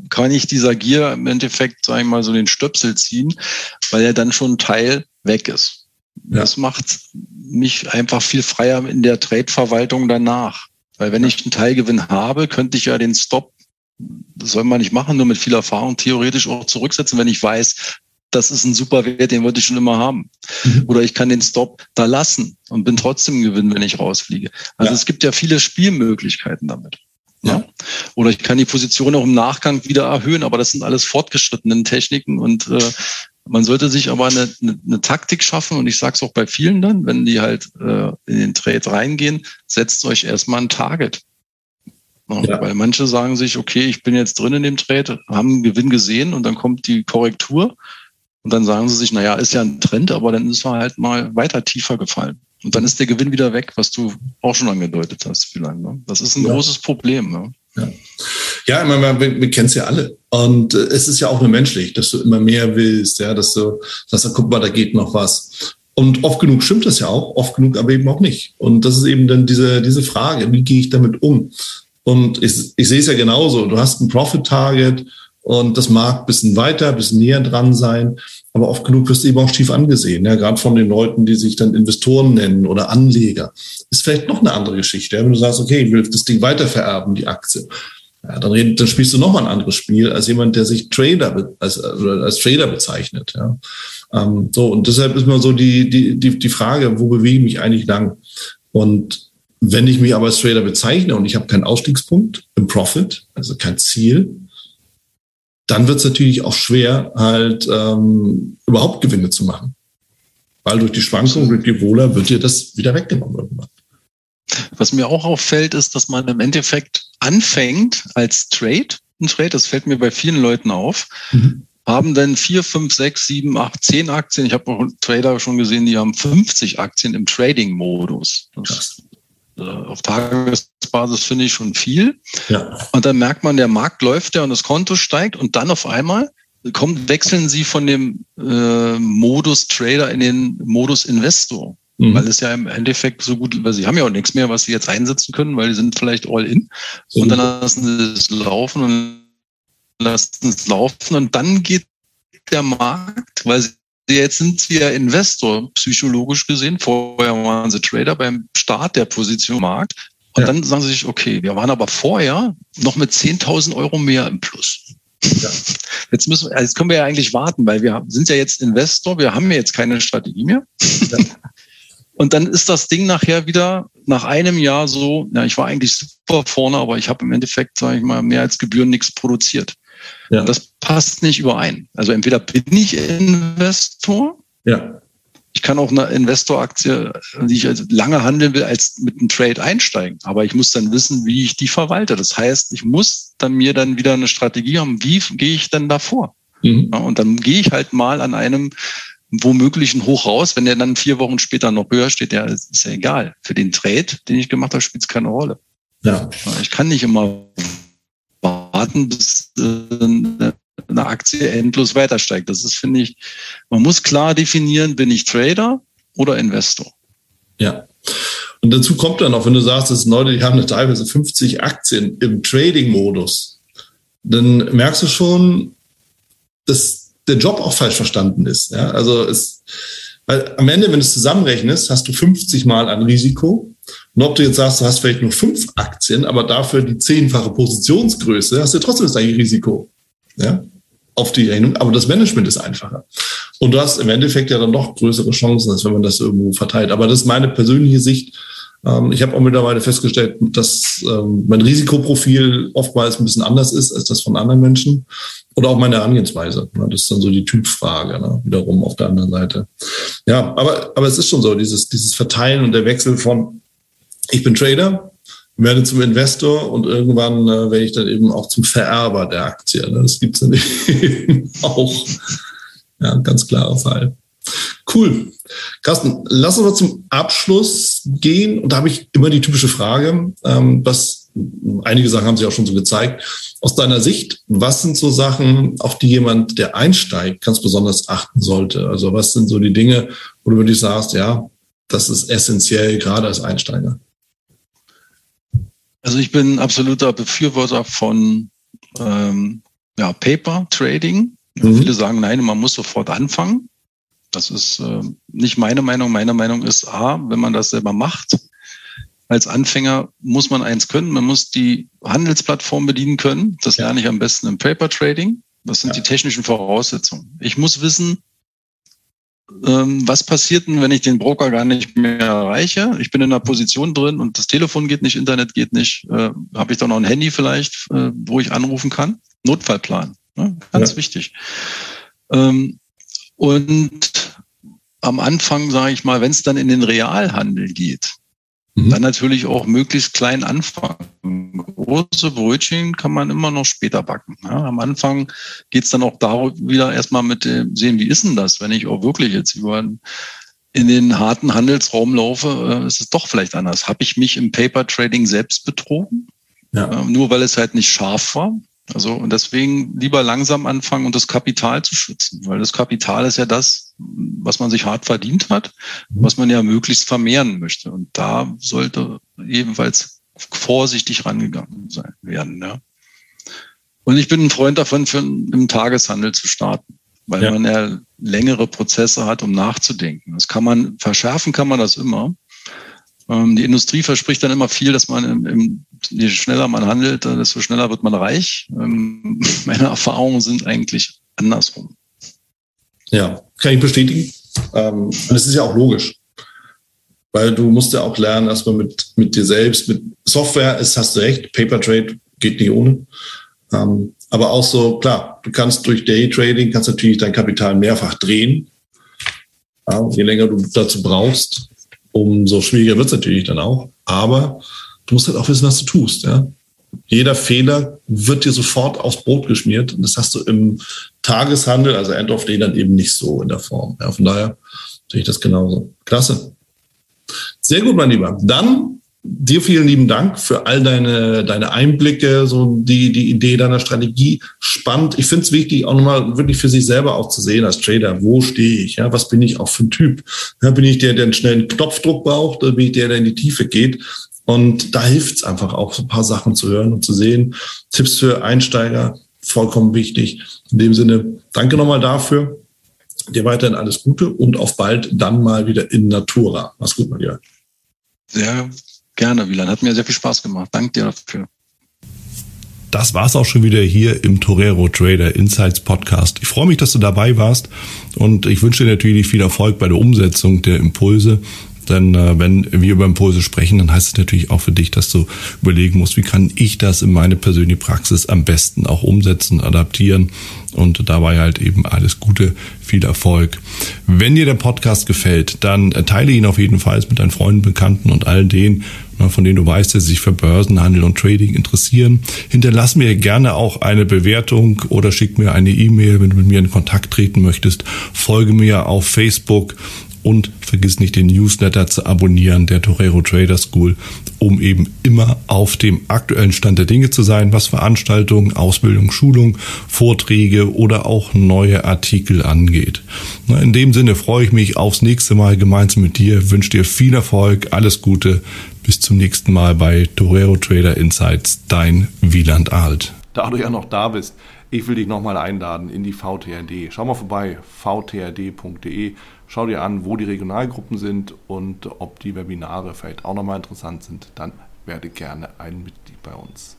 kann ich dieser Gier im Endeffekt, sagen wir mal, so den Stöpsel ziehen, weil er dann schon ein Teil weg ist. Ja. Das macht mich einfach viel freier in der Trade-Verwaltung danach. Weil wenn ich einen Teilgewinn habe, könnte ich ja den Stop, das soll man nicht machen, nur mit viel Erfahrung theoretisch auch zurücksetzen, wenn ich weiß, das ist ein super Wert, den wollte ich schon immer haben. Mhm. Oder ich kann den Stop da lassen und bin trotzdem gewinnen, wenn ich rausfliege. Also ja. es gibt ja viele Spielmöglichkeiten damit. Ja. Oder ich kann die Position auch im Nachgang wieder erhöhen, aber das sind alles fortgeschrittene Techniken und äh, man sollte sich aber eine, eine, eine Taktik schaffen und ich sage es auch bei vielen dann, wenn die halt äh, in den Trade reingehen, setzt euch erstmal ein Target. Ja. Weil manche sagen sich, okay, ich bin jetzt drin in dem Trade, haben einen Gewinn gesehen und dann kommt die Korrektur und dann sagen sie sich, naja, ist ja ein Trend, aber dann ist er halt mal weiter tiefer gefallen. Und dann ist der Gewinn wieder weg, was du auch schon angedeutet hast, vielleicht. Ne? Das ist ein ja. großes Problem. Ne? Ja, ja meine, wir, wir kennen es ja alle. Und äh, es ist ja auch nur menschlich, dass du immer mehr willst, ja, dass du sagst, guck mal, da geht noch was. Und oft genug stimmt das ja auch, oft genug aber eben auch nicht. Und das ist eben dann diese, diese Frage, wie gehe ich damit um? Und ich, ich sehe es ja genauso. Du hast ein Profit-Target und das mag ein bisschen weiter, ein bisschen näher dran sein, aber oft genug wirst du eben auch schief angesehen, ja, gerade von den Leuten, die sich dann Investoren nennen oder Anleger. Ist vielleicht noch eine andere Geschichte. Wenn du sagst, okay, ich will das Ding weitervererben, die Aktie, ja, dann, red, dann spielst du noch mal ein anderes Spiel als jemand, der sich Trader als, als Trader bezeichnet. Ja. Ähm, so und deshalb ist mal so die die die die Frage, wo bewege ich mich eigentlich lang? Und wenn ich mich aber als Trader bezeichne und ich habe keinen Ausstiegspunkt im Profit, also kein Ziel, dann wird es natürlich auch schwer, halt ähm, überhaupt Gewinne zu machen. Weil durch die Schwankungen, durch die Wohler wird dir das wieder weggenommen irgendwann. Was mir auch auffällt, ist, dass man im Endeffekt anfängt als Trade, ein Trade, das fällt mir bei vielen Leuten auf, mhm. haben dann vier, fünf, sechs, sieben, acht, zehn Aktien. Ich habe auch Trader schon gesehen, die haben 50 Aktien im Trading-Modus. Äh, auf Tagesbasis finde ich schon viel. Ja. Und dann merkt man, der Markt läuft ja und das Konto steigt und dann auf einmal kommt, wechseln sie von dem äh, Modus Trader in den Modus Investor. Mhm. Weil es ja im Endeffekt so gut, weil sie haben ja auch nichts mehr, was sie jetzt einsetzen können, weil die sind vielleicht all in. Und dann lassen sie es laufen und lassen es laufen und dann geht der Markt, weil sie jetzt sind sie ja Investor, psychologisch gesehen. Vorher waren sie Trader beim Start der Position Markt. Und ja. dann sagen sie sich, okay, wir waren aber vorher noch mit 10.000 Euro mehr im Plus. Ja. <laughs> Jetzt müssen jetzt können wir ja eigentlich warten, weil wir sind ja jetzt Investor, wir haben ja jetzt keine Strategie mehr. Ja. <laughs> Und dann ist das Ding nachher wieder nach einem Jahr so, ja, ich war eigentlich super vorne, aber ich habe im Endeffekt, sage ich mal, mehr als Gebühren nichts produziert. Ja. Das passt nicht überein. Also entweder bin ich Investor, ja. ich kann auch eine Investoraktie, die ich also lange handeln will, als mit einem Trade einsteigen. Aber ich muss dann wissen, wie ich die verwalte. Das heißt, ich muss dann mir dann wieder eine Strategie haben, wie gehe ich denn davor? Mhm. Ja, und dann gehe ich halt mal an einem womöglich ein Hoch raus. Wenn der dann vier Wochen später noch höher steht, ja, ist ja egal. Für den Trade, den ich gemacht habe, spielt es keine Rolle. Ja. Ich kann nicht immer warten, bis äh, eine Aktie endlos weiter steigt. Das ist, finde ich, man muss klar definieren, bin ich Trader oder Investor. Ja. Und dazu kommt dann auch, wenn du sagst, dass Leute, die haben teilweise 50 Aktien im Trading-Modus, dann merkst du schon, dass der Job auch falsch verstanden ist. Ja? Also es, weil am Ende, wenn du es zusammenrechnest, hast du 50 Mal an Risiko. Und ob du jetzt sagst, du hast vielleicht nur fünf Aktien, aber dafür die zehnfache Positionsgröße, hast du trotzdem das gleiche Risiko. Ja? Auf die Rechnung. Aber das Management ist einfacher. Und du hast im Endeffekt ja dann noch größere Chancen, als wenn man das irgendwo verteilt. Aber das ist meine persönliche Sicht. Ähm, ich habe auch mittlerweile festgestellt, dass ähm, mein Risikoprofil oftmals ein bisschen anders ist als das von anderen Menschen. Oder auch meine Herangehensweise. Das ist dann so die Typfrage, ne? wiederum auf der anderen Seite. Ja, aber, aber es ist schon so, dieses, dieses Verteilen und der Wechsel von, ich bin Trader, werde zum Investor und irgendwann äh, werde ich dann eben auch zum Vererber der Aktie. Ne? Das gibt es <laughs> dann auch. Ja, ganz klarer Fall. Cool. Carsten, lassen wir zum Abschluss gehen. Und da habe ich immer die typische Frage, ähm, was einige Sachen haben sich auch schon so gezeigt. Aus deiner Sicht, was sind so Sachen, auf die jemand, der einsteigt, ganz besonders achten sollte? Also was sind so die Dinge, wo du wirklich sagst, ja, das ist essentiell, gerade als Einsteiger? Also ich bin absoluter Befürworter von ähm, ja, Paper Trading. Mhm. Viele sagen, nein, man muss sofort anfangen. Das ist äh, nicht meine Meinung. Meine Meinung ist, A, wenn man das selber macht, als Anfänger muss man eins können. Man muss die Handelsplattform bedienen können. Das lerne ich am besten im Paper Trading. Das sind ja. die technischen Voraussetzungen. Ich muss wissen, was passiert denn, wenn ich den Broker gar nicht mehr erreiche? Ich bin in einer Position drin und das Telefon geht nicht, Internet geht nicht. Äh, Habe ich da noch ein Handy vielleicht, äh, wo ich anrufen kann? Notfallplan. Ne? Ganz ja. wichtig. Ähm, und am Anfang, sage ich mal, wenn es dann in den Realhandel geht, mhm. dann natürlich auch möglichst klein anfangen. Große Brötchen kann man immer noch später backen. Ja, am Anfang geht es dann auch darum, wieder erstmal mit dem sehen, wie ist denn das, wenn ich auch wirklich jetzt über in den harten Handelsraum laufe, äh, ist es doch vielleicht anders. Habe ich mich im Paper Trading selbst betrogen? Ja. Äh, nur weil es halt nicht scharf war. Also und deswegen lieber langsam anfangen und das Kapital zu schützen, weil das Kapital ist ja das, was man sich hart verdient hat, was man ja möglichst vermehren möchte. Und da sollte jedenfalls vorsichtig rangegangen sein werden. Ja. Und ich bin ein Freund davon, für einen Tageshandel zu starten, weil ja. man ja längere Prozesse hat, um nachzudenken. Das kann man verschärfen, kann man das immer. Ähm, die Industrie verspricht dann immer viel, dass man, im, je schneller man handelt, desto schneller wird man reich. Ähm, <laughs> meine Erfahrungen sind eigentlich andersrum. Ja, kann ich bestätigen. Ähm, und es ist ja auch logisch. Weil du musst ja auch lernen, erstmal mit, mit dir selbst, mit Software ist, hast du recht, Paper Trade geht nicht ohne. Aber auch so, klar, du kannst durch Daytrading, kannst natürlich dein Kapital mehrfach drehen. Je länger du dazu brauchst, umso schwieriger wird es natürlich dann auch. Aber du musst halt auch wissen, was du tust. Ja? Jeder Fehler wird dir sofort aufs Brot geschmiert. Und das hast du im Tageshandel, also End of Day, dann eben nicht so in der Form. Ja, von daher sehe ich das genauso. Klasse. Sehr gut, mein Lieber. Dann dir vielen lieben Dank für all deine, deine Einblicke, so die, die Idee deiner Strategie. Spannend. Ich finde es wichtig, auch nochmal wirklich für sich selber auch zu sehen als Trader. Wo stehe ich? Ja, was bin ich auch für ein Typ? Ja, bin ich der, der einen schnellen Knopfdruck braucht oder bin ich der, der in die Tiefe geht? Und da hilft es einfach auch, so ein paar Sachen zu hören und zu sehen. Tipps für Einsteiger, vollkommen wichtig. In dem Sinne, danke nochmal dafür. Dir weiterhin alles Gute und auf bald dann mal wieder in Natura. Mach's gut, mein Lieber. Sehr Gerne, Wieland. Hat mir sehr viel Spaß gemacht. Danke dir dafür. Das war's auch schon wieder hier im Torero Trader Insights Podcast. Ich freue mich, dass du dabei warst und ich wünsche dir natürlich viel Erfolg bei der Umsetzung der Impulse. Denn äh, wenn wir über Impulse sprechen, dann heißt es natürlich auch für dich, dass du überlegen musst, wie kann ich das in meine persönliche Praxis am besten auch umsetzen, adaptieren und dabei halt eben alles Gute, viel Erfolg. Wenn dir der Podcast gefällt, dann teile ihn auf jeden Fall mit deinen Freunden, Bekannten und all denen, von denen du weißt, dass sie sich für Börsenhandel und Trading interessieren. Hinterlass mir gerne auch eine Bewertung oder schick mir eine E-Mail, wenn du mit mir in Kontakt treten möchtest. Folge mir auf Facebook und vergiss nicht den Newsletter zu abonnieren der Torero Trader School, um eben immer auf dem aktuellen Stand der Dinge zu sein, was Veranstaltungen, Ausbildung, Schulung, Vorträge oder auch neue Artikel angeht. In dem Sinne freue ich mich aufs nächste Mal gemeinsam mit dir, wünsche dir viel Erfolg, alles Gute, bis zum nächsten Mal bei Torero Trader Insights, dein Wieland Alt. Da du ja noch da bist, ich will dich nochmal einladen in die VTRD. Schau mal vorbei, vtrd.de. Schau dir an, wo die Regionalgruppen sind und ob die Webinare vielleicht auch nochmal interessant sind. Dann werde gerne ein Mitglied bei uns.